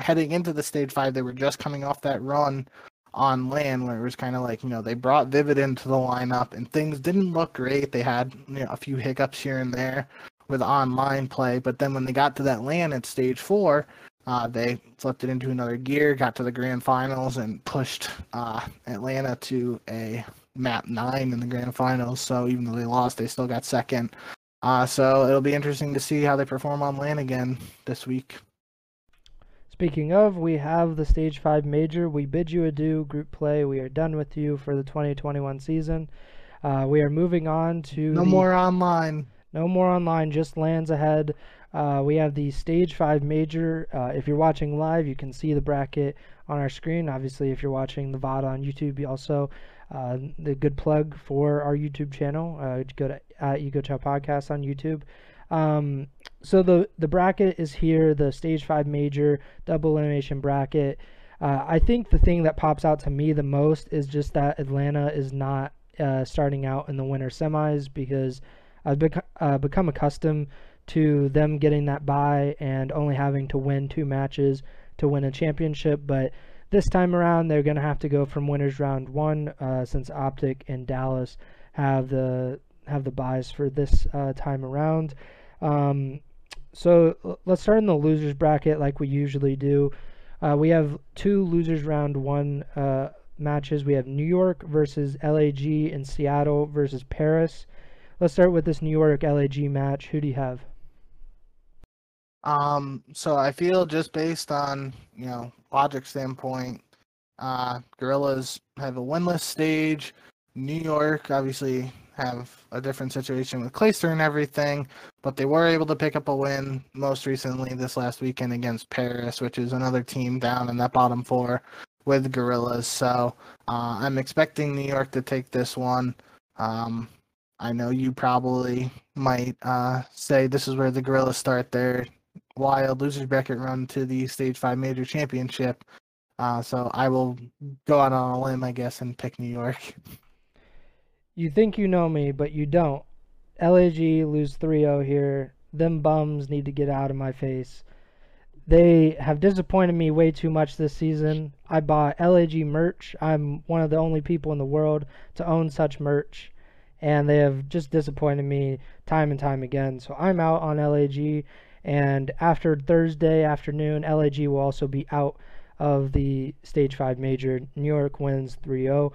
heading into the stage five, they were just coming off that run on LAN where it was kind of like you know they brought Vivid into the lineup and things didn't look great. They had you know, a few hiccups here and there with online play, but then when they got to that LAN at stage four, uh, they flipped it into another gear, got to the grand finals, and pushed uh, Atlanta to a map nine in the grand finals. So even though they lost, they still got second. Uh, so it'll be interesting to see how they perform on LAN again this week. Speaking of, we have the Stage 5 Major. We bid you adieu, group play. We are done with you for the 2021 season. Uh, we are moving on to. No the, more online. No more online, just LANs ahead. Uh, we have the Stage 5 Major. Uh, if you're watching live, you can see the bracket on our screen. Obviously, if you're watching the VOD on YouTube, you also uh, the good plug for our YouTube channel. Uh, go to at Podcast on YouTube. Um, so the the bracket is here, the Stage Five Major double elimination bracket. Uh, I think the thing that pops out to me the most is just that Atlanta is not uh, starting out in the winter semis because I've uh, become accustomed to them getting that bye and only having to win two matches to win a championship. But this time around, they're going to have to go from winners round one uh, since Optic and Dallas have the have the buys for this uh, time around. Um, so let's start in the losers bracket like we usually do. Uh, we have two losers round one uh, matches. We have New York versus LAG and Seattle versus Paris. Let's start with this New York LAG match. Who do you have? Um, so I feel just based on you know logic standpoint, uh, Guerrillas have a winless stage. New York obviously have a different situation with Clayster and everything, but they were able to pick up a win most recently this last weekend against Paris, which is another team down in that bottom four with Guerrillas. So uh, I'm expecting New York to take this one. Um, I know you probably might uh, say this is where the Guerrillas start their wild losers bracket run to the Stage 5 Major Championship. Uh, so I will go out on a limb, I guess, and pick New York. You think you know me, but you don't. LAG lose 3 0 here. Them bums need to get out of my face. They have disappointed me way too much this season. I bought LAG merch. I'm one of the only people in the world to own such merch. And they have just disappointed me time and time again. So I'm out on LAG. And after Thursday afternoon, LAG will also be out of the Stage 5 major. New York wins 3 0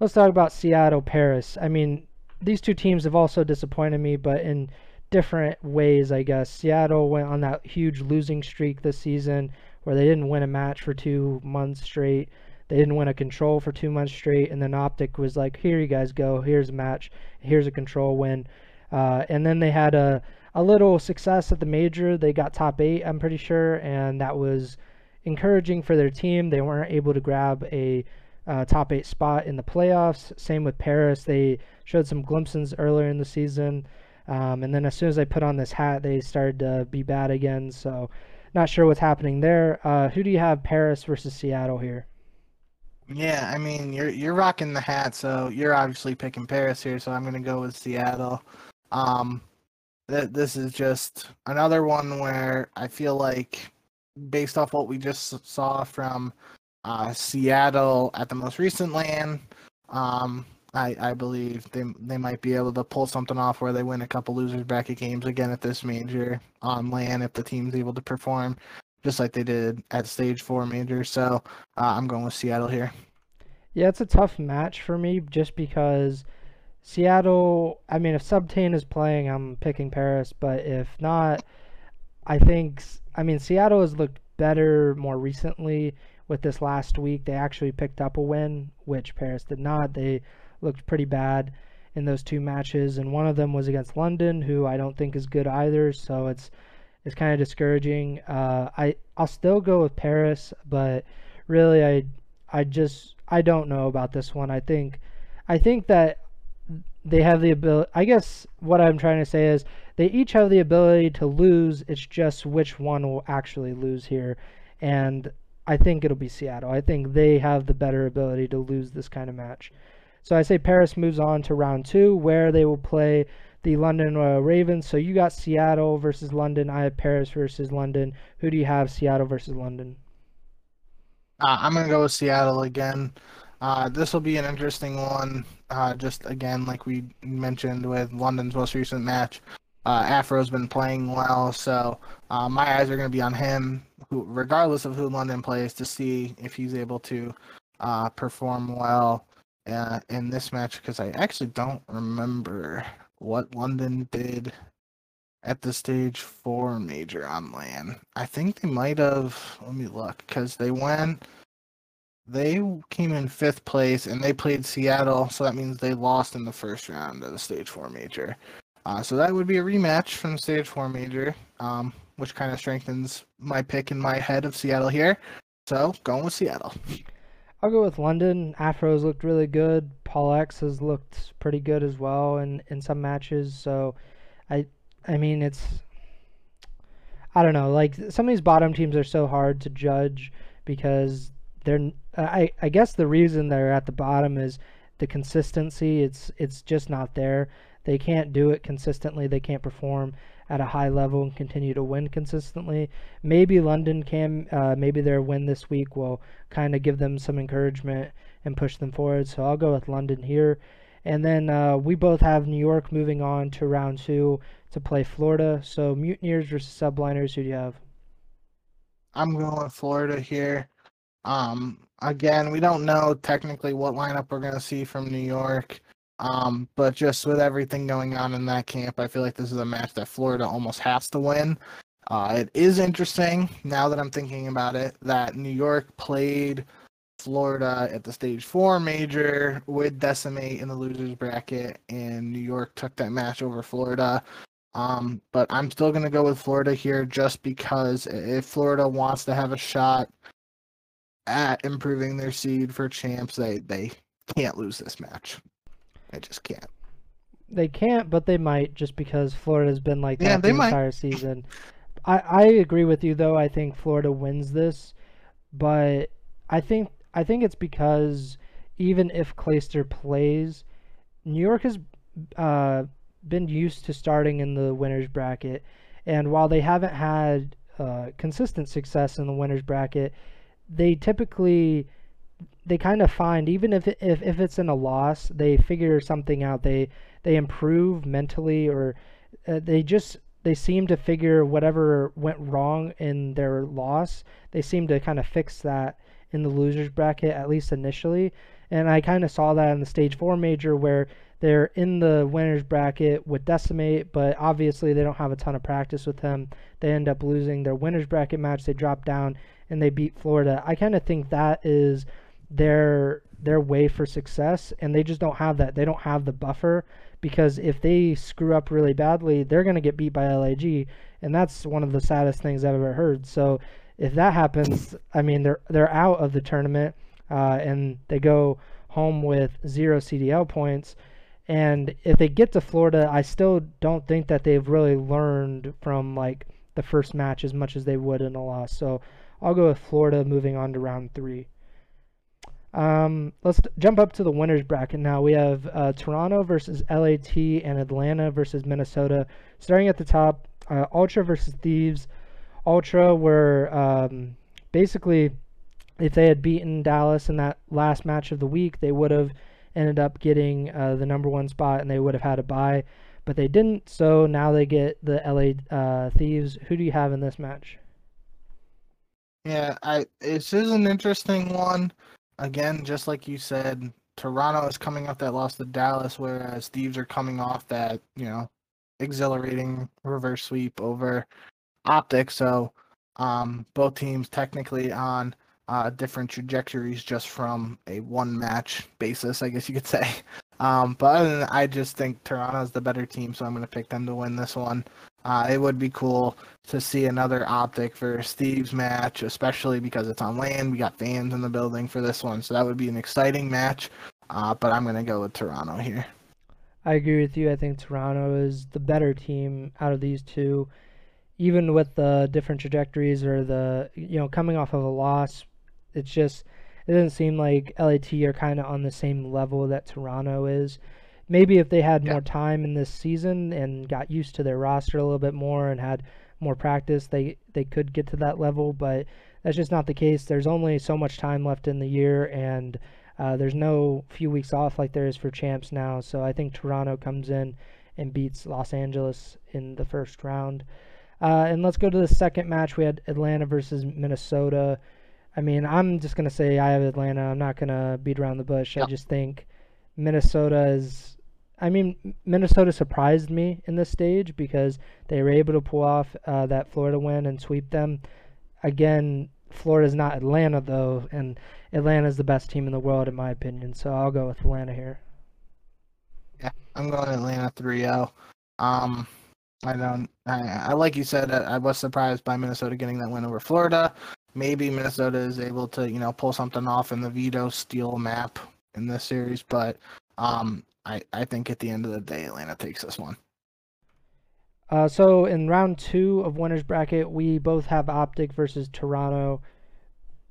let's talk about Seattle, Paris. I mean, these two teams have also disappointed me, but in different ways, I guess. Seattle went on that huge losing streak this season where they didn't win a match for two months straight. They didn't win a control for two months straight, and then Optic was like, "Here you guys go. Here's a match. Here's a control win." Uh, and then they had a a little success at the major. They got top eight, I'm pretty sure, and that was encouraging for their team. They weren't able to grab a uh, top eight spot in the playoffs. Same with Paris. They showed some glimpses earlier in the season. Um, and then as soon as I put on this hat, they started to be bad again. So, not sure what's happening there. Uh, who do you have, Paris versus Seattle here? Yeah, I mean you're you're rocking the hat, so you're obviously picking Paris here. So I'm gonna go with Seattle. Um, th- this is just another one where I feel like, based off what we just saw from uh, Seattle at the most recent LAN. Um, I, I believe they they might be able to pull something off where they win a couple losers bracket games again at this major on LAN if the team's able to perform just like they did at stage four major. So uh, I'm going with Seattle here. Yeah, it's a tough match for me just because Seattle. I mean, if Subtane is playing, I'm picking Paris, but if not, I think I mean Seattle has looked better more recently with this last week. They actually picked up a win, which Paris did not. They looked pretty bad in those two matches, and one of them was against London, who I don't think is good either. So it's it's kind of discouraging. Uh, I I'll still go with Paris, but really I I just I don't know about this one. I think I think that they have the ability. I guess what I'm trying to say is they each have the ability to lose. It's just which one will actually lose here, and I think it'll be Seattle. I think they have the better ability to lose this kind of match. So I say Paris moves on to round two, where they will play the London Royal Ravens. So you got Seattle versus London. I have Paris versus London. Who do you have, Seattle versus London? Uh, I'm going to go with Seattle again. Uh, this will be an interesting one. Uh, just again, like we mentioned with London's most recent match, uh, Afro's been playing well, so uh, my eyes are going to be on him who, regardless of who London plays, to see if he's able to uh, perform well uh, in this match. Because I actually don't remember what London did at the stage four major on LAN. I think they might have. Let me look, because they went. They came in fifth place and they played Seattle, so that means they lost in the first round of the stage four major. Uh, so that would be a rematch from stage four major. Um, which kind of strengthens my pick in my head of Seattle here. So going with Seattle. I'll go with London. Afro's looked really good. PaulEhx has looked pretty good as well in, in some matches. So I I mean it's I don't know, like some of these bottom teams are so hard to judge because they're I, I guess the reason they're at the bottom is the consistency. It's it's just not there. They can't do it consistently. They can't perform at a high level and continue to win consistently. Maybe London can, uh, maybe their win this week will kind of give them some encouragement and push them forward. So I'll go with London here. And then uh, we both have New York moving on to round two to play Florida. So Mutineers versus Subliners, who do you have? I'm going Florida here. Um, again, we don't know technically what lineup we're going to see from New York. Um, but just with everything going on in that camp, I feel like this is a match that Florida almost has to win. Uh, it is interesting now that I'm thinking about it that New York played Florida at the stage four major with Decimate in the losers bracket, and New York took that match over Florida. Um, but I'm still going to go with Florida here just because if Florida wants to have a shot at improving their seed for champs, they, they can't lose this match. I just can't. They can't, but they might just because Florida's been like that Yeah, they the might. entire season. I, I agree with you though. I think Florida wins this, but I think I think it's because even if Clayster plays, New York has uh, been used to starting in the winners bracket, and while they haven't had uh, consistent success in the winners bracket, they typically they kind of find even if, if if it's in a loss, they figure something out. They they improve mentally, or uh, they just they seem to figure whatever went wrong in their loss. They seem to kind of fix that in the losers bracket at least initially. And I kind of saw that in the stage four major where they're in the winners bracket with Decimate, but obviously they don't have a ton of practice with him. They end up losing their winners bracket match. They drop down and they beat Florida. I kind of think that is their their way for success and they just don't have that. They don't have the buffer because if they screw up really badly, they're going to get beat by LAG and that's one of the saddest things I've ever heard. So if that happens, I mean they're they're out of the tournament uh, and they go home with zero CDL points. And if they get to Florida, I still don't think that they've really learned from like the first match as much as they would in a loss. So I'll go with Florida moving on to round three. Um, let's jump up to the winners bracket now. We have uh, Toronto versus LAT and Atlanta versus Minnesota. Starting at the top, uh, Ultra versus Thieves. Ultra were um, basically, if they had beaten Dallas in that last match of the week, they would have ended up getting uh, the number one spot and they would have had a bye, but they didn't. So now they get the LA uh, Thieves. Who do you have in this match? Yeah, I this is an interesting one. Again, just like you said, Toronto is coming off that loss to Dallas, whereas Thieves are coming off that, you know, exhilarating reverse sweep over Optic. So um, both teams technically on uh, different trajectories just from a one match basis, I guess you could say. Um, but other that, I just think Toronto's the better team, so I'm going to pick them to win this one. Uh, it would be cool to see another Optic versus Thieves match, especially because it's on LAN. We got fans in the building for this one, so that would be an exciting match. Uh, but I'm going to go with Toronto here. I agree with you. I think Toronto is the better team out of these two, even with the different trajectories or the you know coming off of a loss. It's just it doesn't seem like LAT are kind of on the same level that Toronto is. Maybe if they had Yeah. more time in this season and got used to their roster a little bit more and had more practice, they they could get to that level. But that's just not the case. There's only so much time left in the year, and uh, there's no few weeks off like there is for champs now. So I think Toronto comes in and beats Los Angeles in the first round. Uh, and let's go to the second match. We had Atlanta versus Minnesota. I mean, I'm just gonna say I have Atlanta. I'm not gonna beat around the bush. I just think Minnesota is. I mean, Minnesota surprised me in this stage because they were able to pull off uh, that Florida win and sweep them. Again, Florida's not Atlanta though, and Atlanta's the best team in the world in my opinion. So I'll go with Atlanta here. Yeah, I'm going Atlanta 3-0. Um, I don't. I, I like you said. I, I was surprised by Minnesota getting that win over Florida. Maybe Minnesota is able to, you know, pull something off in the Vito Steel map in this series, but um, I, I think at the end of the day, Atlanta takes this one. Uh, so in round two of winners bracket, we both have Optic versus Toronto.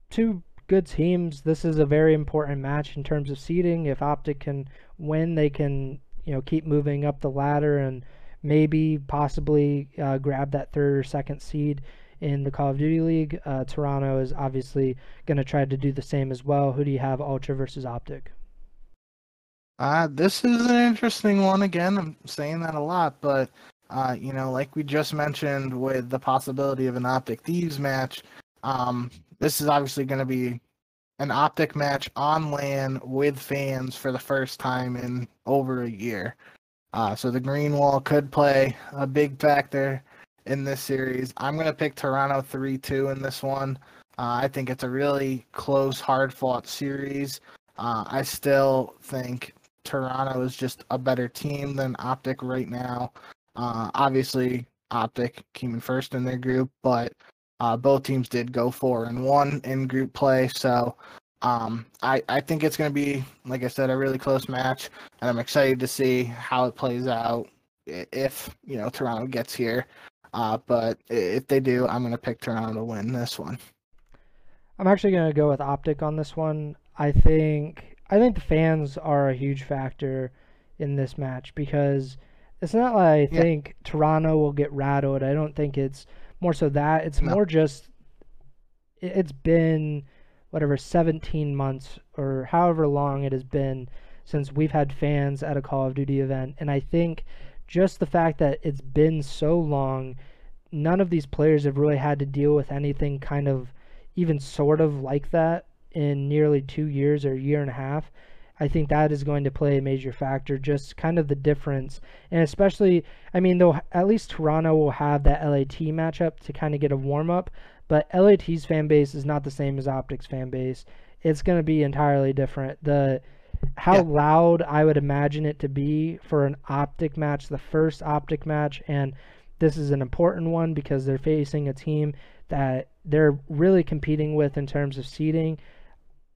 Two good teams. This is a very important match in terms of seeding. If Optic can win, they can you know keep moving up the ladder and maybe possibly uh, grab that third or second seed in the Call of Duty League. Uh, Toronto is obviously going to try to do the same as well. Who do you have, Ultra versus Optic? Uh, this is an interesting one. Again, I'm saying that a lot, but uh, you know, like we just mentioned with the possibility of an Optic Thieves match, um, this is obviously going to be an Optic match on LAN with fans for the first time in over a year. Uh, so the green wall could play a big factor in this series. I'm going to pick Toronto 3 2 in this one. Uh, I think it's a really close, hard fought series. Uh, I still think Toronto is just a better team than Optic right now. Uh, obviously, Optic came in first in their group, but uh, both teams did go four and one in group play. So um, I, I think it's going to be, like I said, a really close match, and I'm excited to see how it plays out if you know Toronto gets here. Uh, but if they do, I'm going to pick Toronto to win this one. I'm actually going to go with Optic on this one. I think I think the fans are a huge factor in this match because it's not like I yeah. think Toronto will get rattled. I don't think it's more so that. It's no. more just it's been whatever 17 months or however long it has been since we've had fans at a Call of Duty event and I think just the fact that it's been so long none of these players have really had to deal with anything kind of even sort of like that in nearly two years or a year and a half. I think that is going to play a major factor, just kind of the difference. And especially, I mean, though, at least Toronto will have that LAT matchup to kind of get a warm up, but LAT's fan base is not the same as Optics fan base. It's going to be entirely different. The how yeah. loud I would imagine it to be for an Optic match, the first Optic match, and this is an important one because they're facing a team that they're really competing with in terms of seeding.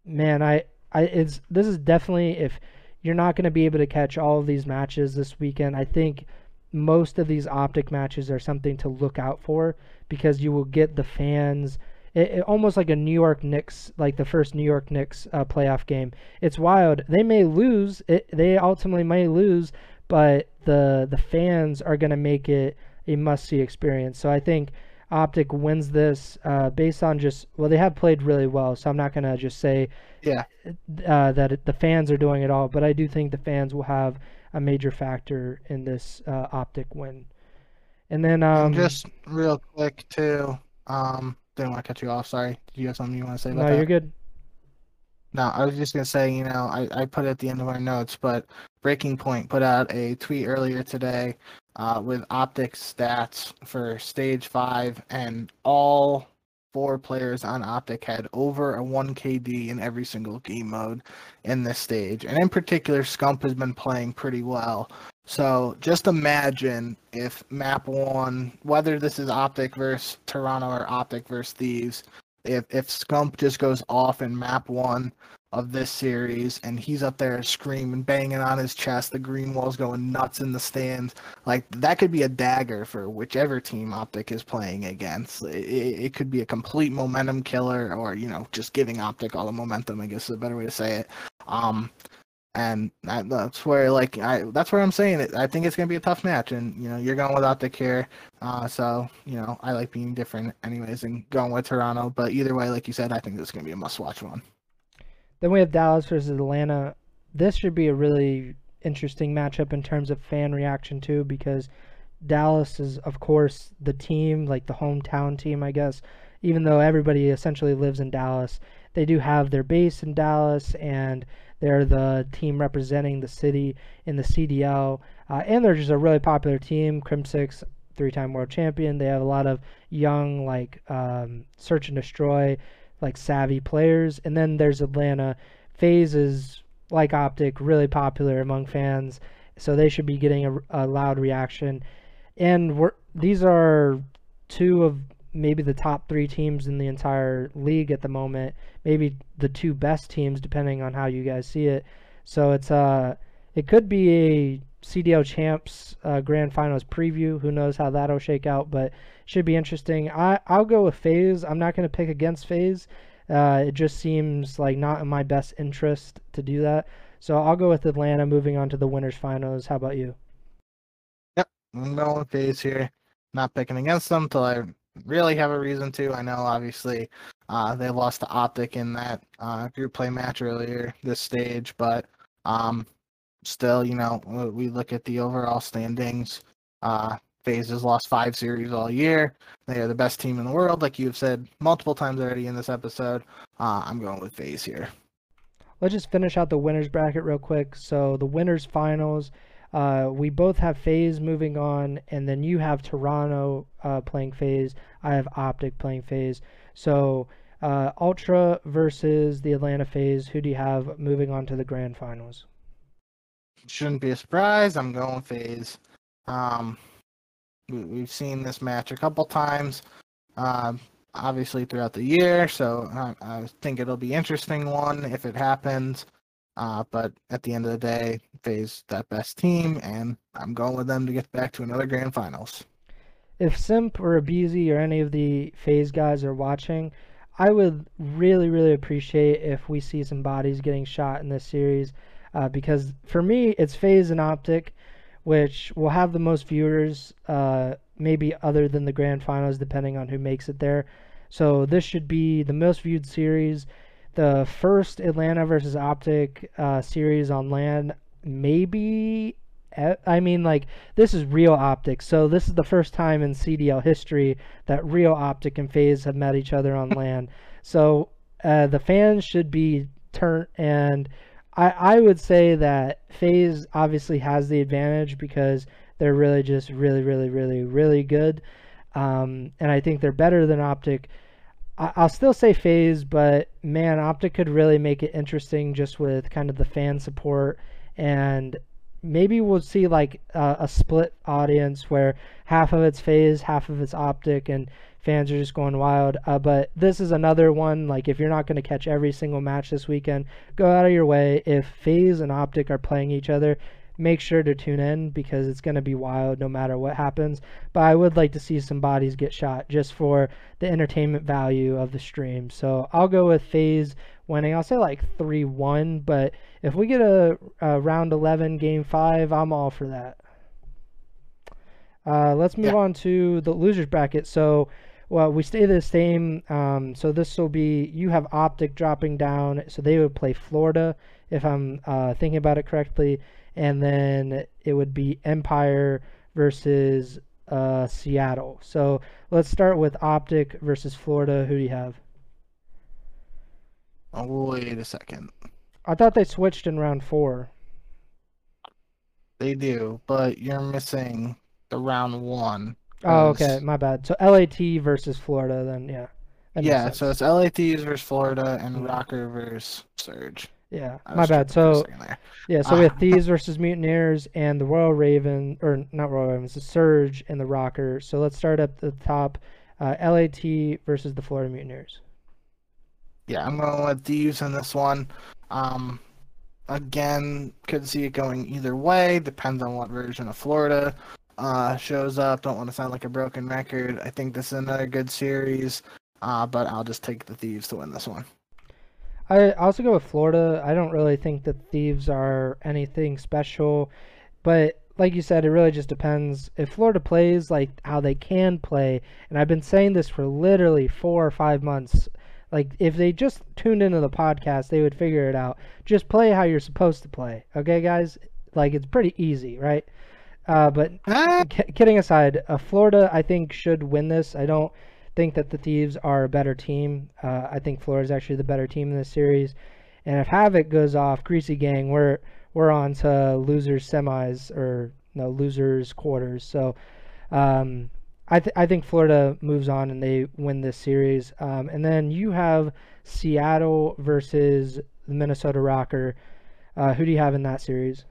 Man, I, I it's this is definitely if you're not going to be able to catch all of these matches this weekend, I think most of these optic matches are something to look out for because you will get the fans it, it, almost like a New York Knicks, like the first New York Knicks uh, playoff game. It's wild. They may lose. It, they ultimately may lose, but the the fans are going to make it a must see experience. So I think Optic wins this uh, based on just well they have played really well. So I'm not going to just say yeah uh, that it, the fans are doing it all, but I do think the fans will have a major factor in this uh, Optic win. And then um, and just real quick too. Um, didn't want to cut you off. Sorry. Do you have something you want to say about no, that? you're good. No, I was just gonna say, you know, I, I put it at the end of our notes, but Breaking Point put out a tweet earlier today uh, with optics stats for stage five, and all four players on Optic had over a 1 KD in every single game mode in this stage. And in particular, Scump has been playing pretty well. So just imagine if map one, whether this is Optic versus Toronto or Optic versus Thieves, if if Scump just goes off in map one of this series and he's up there screaming, banging on his chest, the green wall's going nuts in the stands, like that could be a dagger for whichever team Optic is playing against. It, it could be a complete momentum killer, or you know, just giving Optic all the momentum. I guess is a better way to say it. Um, and that's where like I that's where I'm saying it. I think it's gonna be a tough match, and you know you're going without the care, uh, so you know I like being different anyways and going with Toronto. But either way, like you said, I think this is gonna be a must-watch one. Then we have Dallas versus Atlanta. This should be a really interesting matchup in terms of fan reaction too, because Dallas is of course the team, like the hometown team, I guess. Even though everybody essentially lives in Dallas, they do have their base in Dallas and they're the team representing the city in the CDL, uh, and they're just a really popular team. Crimsix, three-time world champion. They have a lot of young, like um, search and destroy, like savvy players. And then there's Atlanta. FaZe is like Optic, really popular among fans, so they should be getting a, a loud reaction. And we're, these are two of maybe the top three teams in the entire league at the moment, maybe the two best teams, depending on how you guys see it. So it's uh, it could be a CDL champs uh, grand finals preview. Who knows how that'll shake out, but should be interesting. I I'll go with FaZe. I'm not going to pick against FaZe. Uh, it just seems like not in my best interest to do that. So I'll go with Atlanta moving on to the winners finals. How about you? Yep, I'm going with FaZe here. Not picking against them till I really have a reason to. I know obviously uh, they lost to Optic in that uh, group play match earlier this stage, but um, still, you know, we look at the overall standings. Uh, FaZe has lost five series all year. They are the best team in the world, like you've said multiple times already in this episode. Uh, I'm going with FaZe here. Let's just finish out the winners bracket real quick. So the winners finals, uh, we both have FaZe moving on, and then you have Toronto uh, playing FaZe. I have Optic playing FaZe. So uh, Ultra versus the Atlanta FaZe. Who do you have moving on to the grand finals? Shouldn't be a surprise. I'm going FaZe. Um, we've seen this match a couple times, uh, obviously throughout the year. So I, I, think it'll be interesting one if it happens. Uh, but at the end of the day, FaZe that best team, and I'm going with them to get back to another grand finals. If Simp or aBeZy or any of the FaZe guys are watching, I would really, really appreciate if we see some bodies getting shot in this series. Uh, because for me, it's FaZe and Optic which will have the most viewers, uh, maybe other than the grand finals, depending on who makes it there. So this should be the most viewed series, the first Atlanta versus Optic uh, series on LAN, Maybe, I mean, like this is real Optic, so this is the first time in CDL history that real Optic and FaZe have met each other on LAN. So uh, the fans should be turned and I, I would say that FaZe obviously has the advantage because they're really just really, really, really, really good. Um, and I think they're better than Optic. I, will still say FaZe, but man, Optic could really make it interesting just with kind of the fan support. And maybe we'll see like a split audience where half of it's FaZe half of it's Optic, and fans are just going wild. Uh, but this is another one. Like if you're not going to catch every single match this weekend, go out of your way. If FaZe and Optic are playing each other, make sure to tune in because it's going to be wild no matter what happens. But I would like to see some bodies get shot just for the entertainment value of the stream. So I'll go with FaZe winning. I'll say like 3 1, but if we get a, a round 11 game 5, I'm all for that. Uh, let's move yeah. on to the losers bracket. So well, we stay the same. Um, so this will be you have Optic dropping down, so they would play Florida if I'm uh, thinking about it correctly, and then it would be Empire versus uh, Seattle. So let's start with Optic versus Florida. Who do you have? Oh, wait a second. I thought they switched in round four. They do, but you're missing the round one. Oh, okay, my bad. So LAT versus Florida, then yeah. Yeah, so it's LAT versus Florida and mm-hmm. Versus Surge. Yeah, my bad. So yeah, so we have Thieves versus Mutineers and the Royal Raven, or not Royal Ravens, the Surge and the ROKKR. So let's start at the top. Uh, LAT versus the Florida Mutineers. Yeah, I'm going with Thieves in this one. Um, again, could see it going either way. Depends on what version of Florida uh, shows up. Don't want to sound like a broken record. I think this is another good series, uh, but I'll just take the Thieves to win this one. I also go with Florida. I don't really think the Thieves are anything special, but like you said, it really just depends. If Florida plays like how they can play, and I've been saying this for literally four or five months. Like if they just tuned into the podcast, they would figure it out. Just play how you're supposed to play. Okay, guys? Like it's pretty easy, right? Uh, but ah. kidding aside, uh, Florida I think should win this. I don't think that the Thieves are a better team. Uh, I think Florida is actually the better team in this series. And if Havoc goes off, Greasy Gang, we're we're on to losers semis or no losers quarters. So um, I th- I think Florida moves on and they win this series. Um, and then you have Seattle versus the Minnesota ROKKR. Uh, who do you have in that series?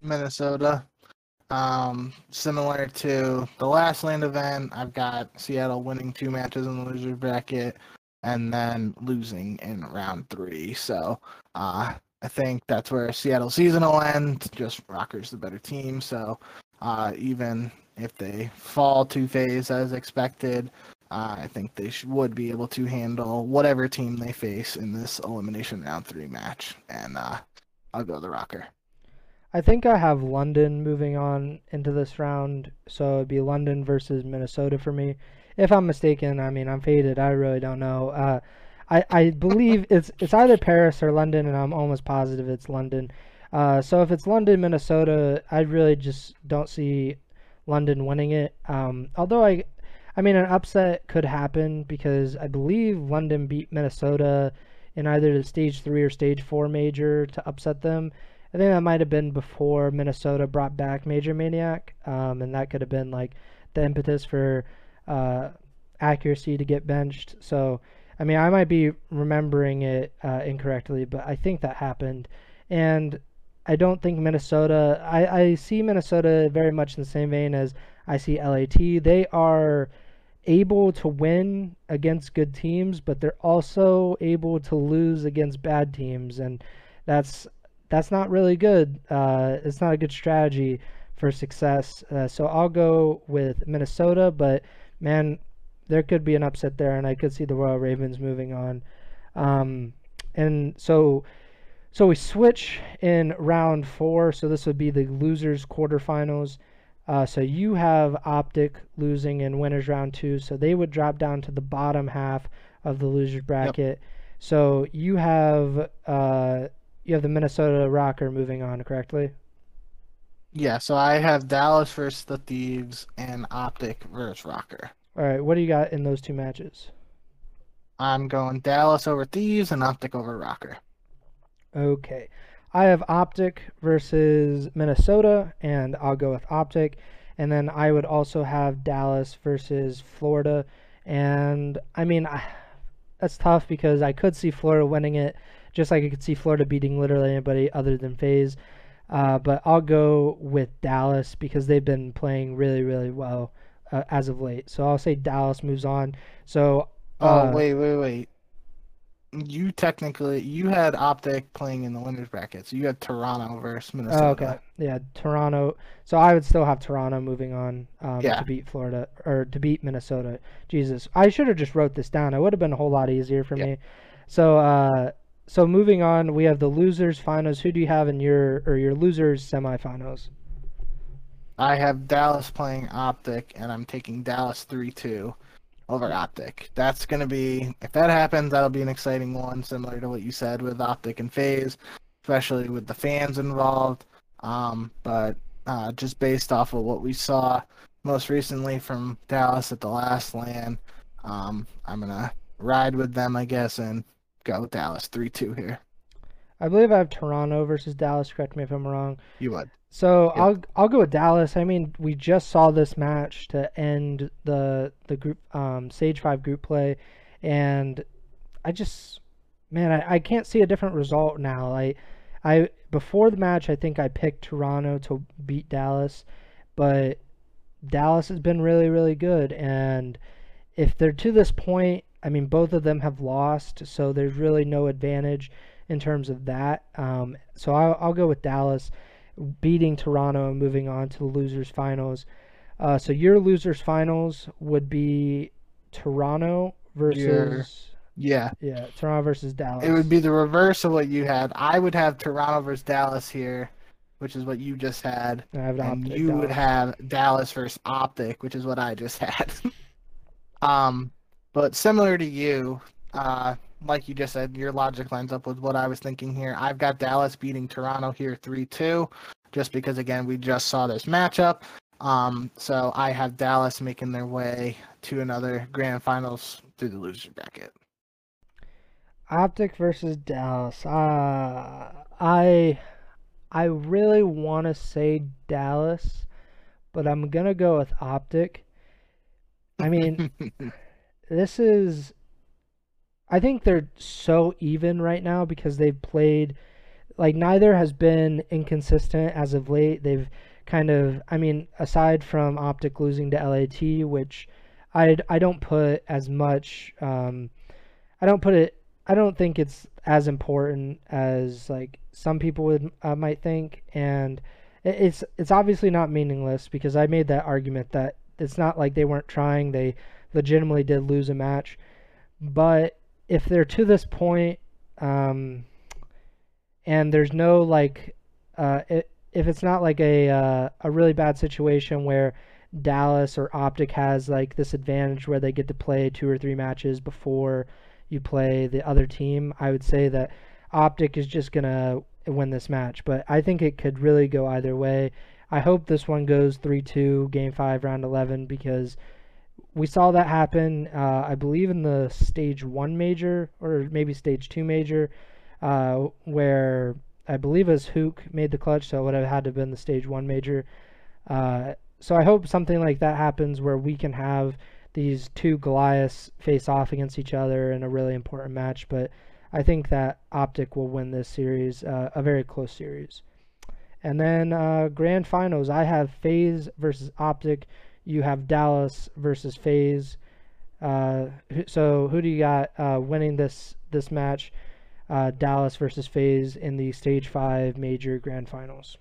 Minnesota. Um, similar to the last LAN event, I've got Seattle winning two matches in the loser bracket and then losing in round three. So uh, I think that's where Seattle season will end. Just ROKKR's the better team. So uh, even if they fall to FaZe as expected, uh, I think they sh- would be able to handle whatever team they face in this elimination round three match. And uh, I'll go the ROKKR. I think I have London moving on into this round, so it'd be London versus Minnesota for me. If I'm mistaken, I mean I'm faded. I really don't know. Uh, I I believe it's it's either Paris or London, and I'm almost positive it's London. Uh, so if it's London, Minnesota, I really just don't see London winning it. Um, although I, I mean an upset could happen because I believe London beat Minnesota in either the stage three or stage four major to upset them. I think that might have been before Minnesota brought back MajorManiak, um, and that could have been like the impetus for uh, accuracy to get benched. So, I mean, I might be remembering it uh, incorrectly, but I think that happened. And I don't think Minnesota, I, I see Minnesota very much in the same vein as I see LAT. They are able to win against good teams, but they're also able to lose against bad teams. And that's that's not really good. Uh, it's not a good strategy for success. Uh, so I'll go with Minnesota, but man, there could be an upset there, and I could see the Royal Ravens moving on. Um, and so, so we switch in round four. So this would be the losers quarterfinals. Uh, so you have Optic losing in winners round two, so they would drop down to the bottom half of the losers bracket. Yep. So you have uh, you have the Minnesota ROKKR moving on, correctly? Yeah, so I have Dallas versus the Thieves and Optic versus ROKKR. All right, what do you got in those two matches? I'm going Dallas over Thieves and Optic over ROKKR. Okay. I have Optic versus Minnesota, and I'll go with Optic. And then I would also have Dallas versus Florida. And I mean, I, that's tough because I could see Florida winning it just like I could see Florida beating literally anybody other than FaZe. Uh, but I'll go with Dallas because they've been playing really, really well uh, as of late. So I'll say Dallas moves on. So. Oh, uh, oh wait, wait, wait! You technically you had Optic playing in the winners bracket, so you had Toronto versus Minnesota. Oh, okay, yeah, Toronto. So I would still have Toronto moving on um, yeah. to beat Florida or to beat Minnesota. Jesus, I should have just wrote this down. It would have been a whole lot easier for yeah. me. So uh, so moving on, we have the losers finals. Who do you have in your or your losers semifinals? I have Dallas playing Optic, and I'm taking Dallas three two over Optic. That's gonna be if that happens, that'll be an exciting one, similar to what you said with Optic and FaZe, especially with the fans involved. Um, but uh, just based off of what we saw most recently from Dallas at the last LAN, um, I'm gonna ride with them, I guess, and go Dallas three two here. I believe I have Toronto versus Dallas. Correct me if I'm wrong. You would. So. I'll I'll go with Dallas. I mean, we just saw this match to end the the group um, Stage Five group play, and I just man, I, I can't see a different result now. I I before the match, I think I picked Toronto to beat Dallas, but Dallas has been really really good, and if they're to this point I mean, both of them have lost, so there's really no advantage in terms of that. Um, so I'll, I'll, go with Dallas beating Toronto and moving on to the losers finals. Uh, so your losers finals would be Toronto versus. Yeah. Yeah, Toronto versus Dallas. It would be the reverse of what you had. I would have Toronto versus Dallas here, which is what you just had. and you Dallas. would have Dallas versus Optic, which is what I just had. um, but similar to you, uh, like you just said, your logic lines up with what I was thinking here. I've got Dallas beating Toronto here 3 2, just because, again, we just saw this matchup. Um, so I have Dallas making their way to another grand finals through the loser bracket. Optic versus Dallas. Uh, I I really want to say Dallas, but I'm gonna go with Optic. I mean, this is I think they're so even right now because they've played like neither has been inconsistent as of late. They've kind of, I mean, aside from Optic losing to LAT, which I I don't put as much. Um, I don't put it. I don't think it's as important as like some people would uh, might think, and it's it's obviously not meaningless because I made that argument that it's not like they weren't trying. They legitimately did lose a match, but if they're to this point, um, and there's no like, uh, it, if it's not like a uh, a really bad situation where Dallas or Optic has like this advantage where they get to play two or three matches before you play the other team, I would say that Optic is just gonna win this match. But I think it could really go either way. I hope this one goes 3-2, Game Five, Round 11, because we saw that happen. Uh, I believe in the Stage One major or maybe Stage Two major, uh, where I believe as Huke made the clutch, so it would have had to have been the Stage One major. Uh, so I hope something like that happens where we can have these two Goliaths face off against each other in a really important match. But I think that Optic will win this series, uh, a very close series. And then uh, grand finals, I have FaZe versus Optic. You have Dallas versus FaZe. Uh, so who do you got uh, winning this this match? Uh, Dallas versus FaZe in the Stage Five Major Grand Finals.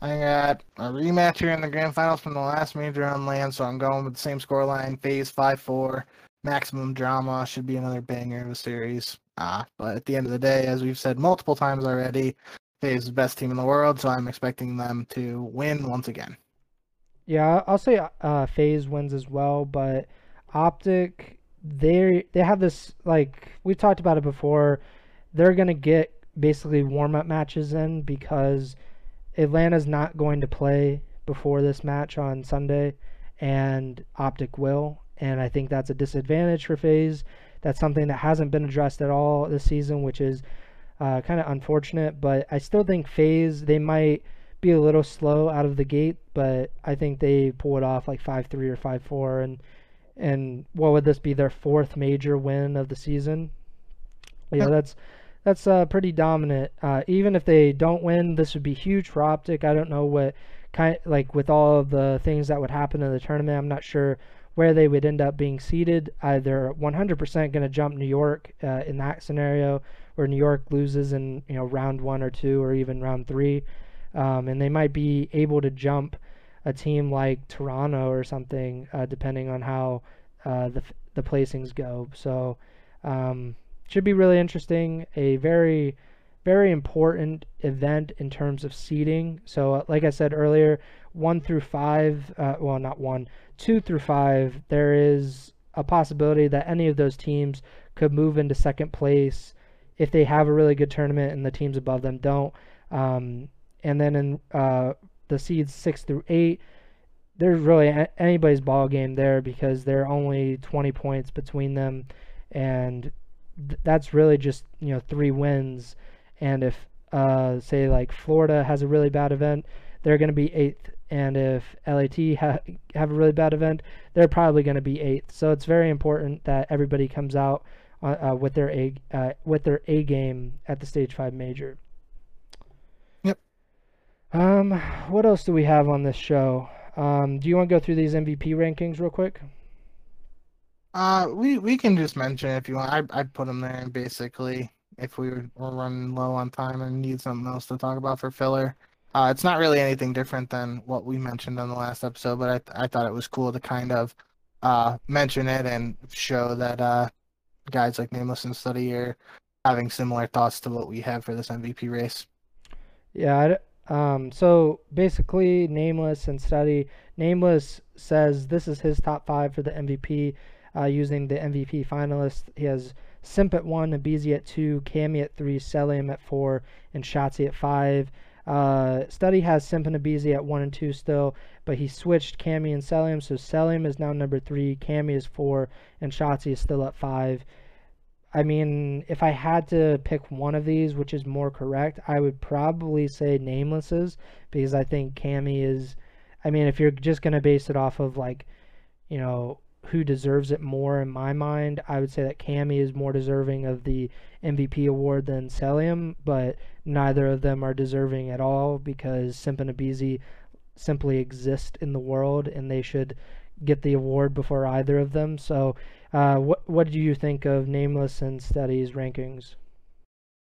I got a rematch here in the grand finals from the last major on LAN, so I'm going with the same scoreline. FaZe 5 4. Maximum drama. Should be another banger of a series. Ah, but at the end of the day, as we've said multiple times already, FaZe is the best team in the world, so I'm expecting them to win once again. Yeah, I'll say uh, FaZe wins as well, but Optic, they they have this like we've talked about it before. They're gonna get basically warm up matches in because Atlanta's not going to play before this match on Sunday, and Optic will, and I think that's a disadvantage for FaZe. That's something that hasn't been addressed at all this season, which is uh, kind of unfortunate. But I still think FaZe they might be a little slow out of the gate, but I think they pull it off like five three or five four, and and what would this be their fourth major win of the season? Yeah, that's that's uh, pretty dominant. Uh, even if they don't win, this would be huge for Optic. I don't know what kind like with all of the things that would happen in the tournament. I'm not sure where they would end up being seated. Either 100% going to jump New York uh, in that scenario, where New York loses in you know round one or two or even round three, um, and they might be able to jump a team like Toronto or something, uh, depending on how uh, the the placings go. So. Um, should be really interesting. A very, very important event in terms of seeding. So, uh, like I said earlier, one through five, uh, well, not one, two through five, there is a possibility that any of those teams could move into second place if they have a really good tournament and the teams above them don't. Um, and then in uh, the seeds six through eight, there's really anybody's ball game there because there are only 20 points between them, and th- that's really just you know three wins. And if uh, say like Florida has a really bad event, they're going to be eighth. And if LAT ha- have a really bad event, they're probably going to be eighth. So it's very important that everybody comes out uh, uh, with their a uh, with their A game at the stage five major. Um, what else do we have on this show? Um, do you want to go through these MVP rankings real quick? Uh, we we can just mention if you want. I I'd put them there basically if we were, were running low on time and need something else to talk about for filler. Uh, it's not really anything different than what we mentioned on the last episode, but I I thought it was cool to kind of uh mention it and show that uh guys like Nameless and Study are having similar thoughts to what we have for this MVP race. Yeah, um, so basically, Nameless and Study. Nameless says this is his top five for the MVP uh, using the MVP finalists. He has Simp at 1, aBeZy at 2, Cammy at 3, Cellium at 4, and Shotzzy at 5. Uh, Study has Simp and aBeZy at 1 and 2 still, but he switched Cammy and Cellium, so Cellium is now number 3, Cammy is 4, and Shotzzy is still at 5. I mean, if I had to pick one of these, which is more correct, I would probably say Nameless's, because I think Cammy is, I mean, if you're just going to base it off of, like, you know, who deserves it more in my mind, I would say that Cammy is more deserving of the MVP award than Cellium, but neither of them are deserving at all because Simp and aBeZy simply exist in the world and they should get the award before either of them. So, uh, what what do you think of Nameless and Steady's rankings?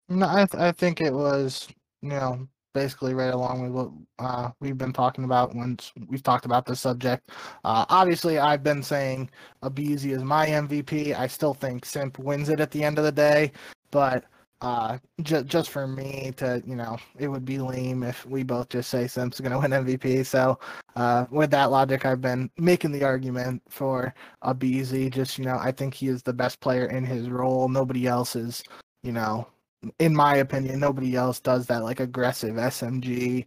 No, I th- I think it was you know basically right along with what uh, we've been talking about once we've talked about the subject. Uh, obviously, I've been saying aBeZy is my MVP. I still think Simp wins it at the end of the day, but uh, just just for me to you know, it would be lame if we both just say Simp's going to win MVP. So uh, with that logic, I've been making the argument for aBeZy. Just you know, I think he is the best player in his role. Nobody else is you know in my opinion, nobody else does that like aggressive SMG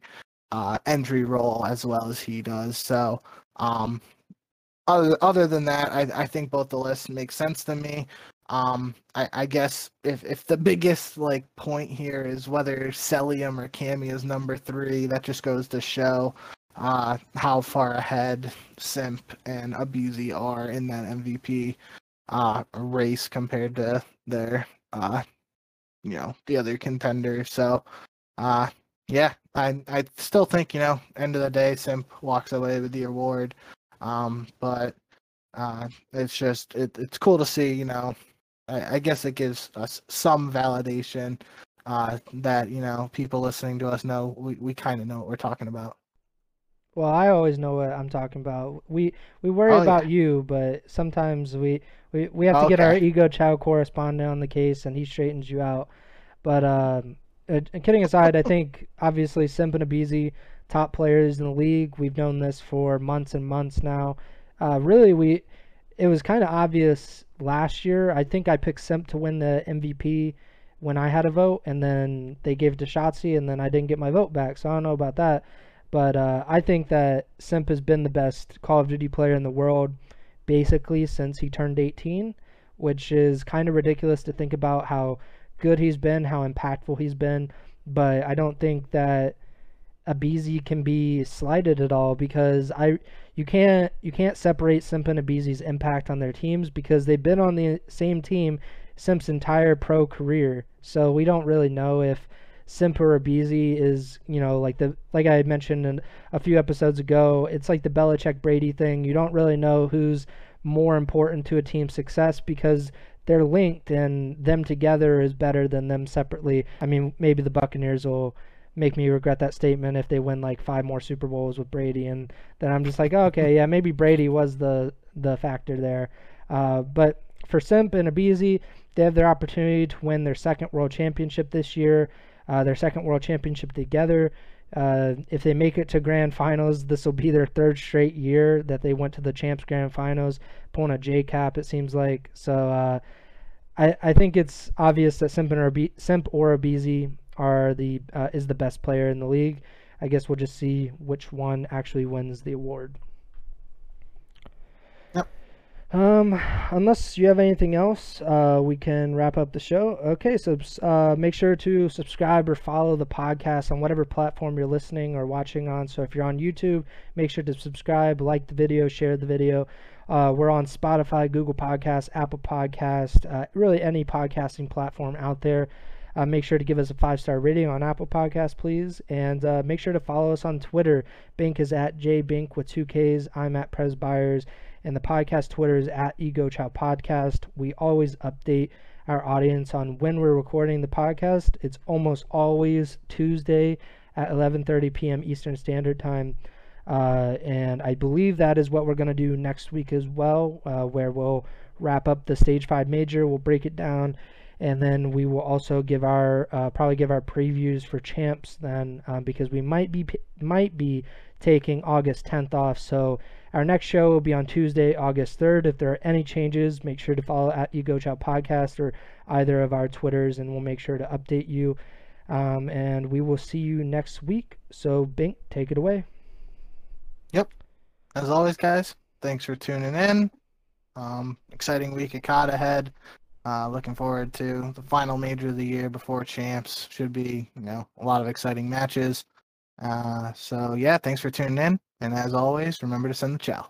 uh, entry role as well as he does. So, um, other other than that, I I think both the lists make sense to me. Um, I, I guess if if the biggest like point here is whether Cellium or Cammy is number three, that just goes to show uh how far ahead Simp and aBeZy are in that MVP uh race compared to their uh you know the other contenders. So, uh, yeah, I I still think you know end of the day, Simp walks away with the award. Um, but uh, it's just it, it's cool to see. You know, I, I guess it gives us some validation uh, that you know people listening to us know we, we kind of know what we're talking about. Well, I always know what I'm talking about. We we worry oh, about yeah. you, but sometimes we we, we have to okay. get our ego chow correspondent on the case, and he straightens you out. But um, uh, kidding aside, I think obviously Simp and aBeZy, top players in the league. We've known this for months and months now. Uh, really, we it was kind of obvious last year. I think I picked Simp to win the MVP when I had a vote, and then they gave it to Shotzzy, and then I didn't get my vote back. So I don't know about that. But uh, I think that Simp has been the best Call of Duty player in the world basically since he turned 18, which is kind of ridiculous to think about how good he's been, how impactful he's been. But I don't think that aBeZy can be slighted at all because I you can't you can't separate Simp and aBeZy's impact on their teams because they've been on the same team Simp's entire pro career. So we don't really know if Simp or aBeZy is, you know, like the like I mentioned in a few episodes ago, it's like the Belichick Brady thing. You don't really know who's more important to a team's success because they're linked and them together is better than them separately. I mean, maybe the Buccaneers will make me regret that statement if they win like five more Super Bowls with Brady, and then I'm just like, oh, okay, yeah, maybe Brady was the the factor there. Uh, but for Simp and aBeZy, they have their opportunity to win their second World Championship this year uh, their second World Championship together. Uh, if they make it to Grand Finals, this will be their third straight year that they went to the Champs Grand Finals, pulling a J cap. It seems like so. Uh, I I think it's obvious that Simp or Simp or aBeZy are the uh, is the best player in the league. I guess we'll just see which one actually wins the award. Um, unless you have anything else, uh, we can wrap up the show. Okay, so uh, make sure to subscribe or follow the podcast on whatever platform you're listening or watching on. So if you're on YouTube, make sure to subscribe, like the video, share the video. Uh, we're on Spotify, Google Podcast, Apple Podcast, uh, really any podcasting platform out there. Uh, make sure to give us a five star rating on Apple Podcast, please, and uh, make sure to follow us on Twitter. Bink is at jbink with two Ks. I'm at Pres Byers and the podcast Twitter is at Ego Chow Podcast. We always update our audience on when we're recording the podcast. It's almost always Tuesday at 11:30 p.m. Eastern Standard Time. Uh, and I believe that is what we're going to do next week as well, uh, where we'll wrap up the Stage 5 Major, we'll break it down, and then we will also give our, uh, probably give our previews for champs then, um, because we might be, might be taking August 10th off, so our next show will be on Tuesday, August 3rd. If there are any changes, make sure to follow at Ego Chow Podcast or either of our Twitters, and we'll make sure to update you. Um, and we will see you next week. So, Bink, take it away. Yep. As always, guys, thanks for tuning in. Um, exciting week at COD ahead. Uh, looking forward to the final major of the year before champs. Should be, you know, a lot of exciting matches. Uh, so yeah, thanks for tuning in. And as always, remember to send the chow.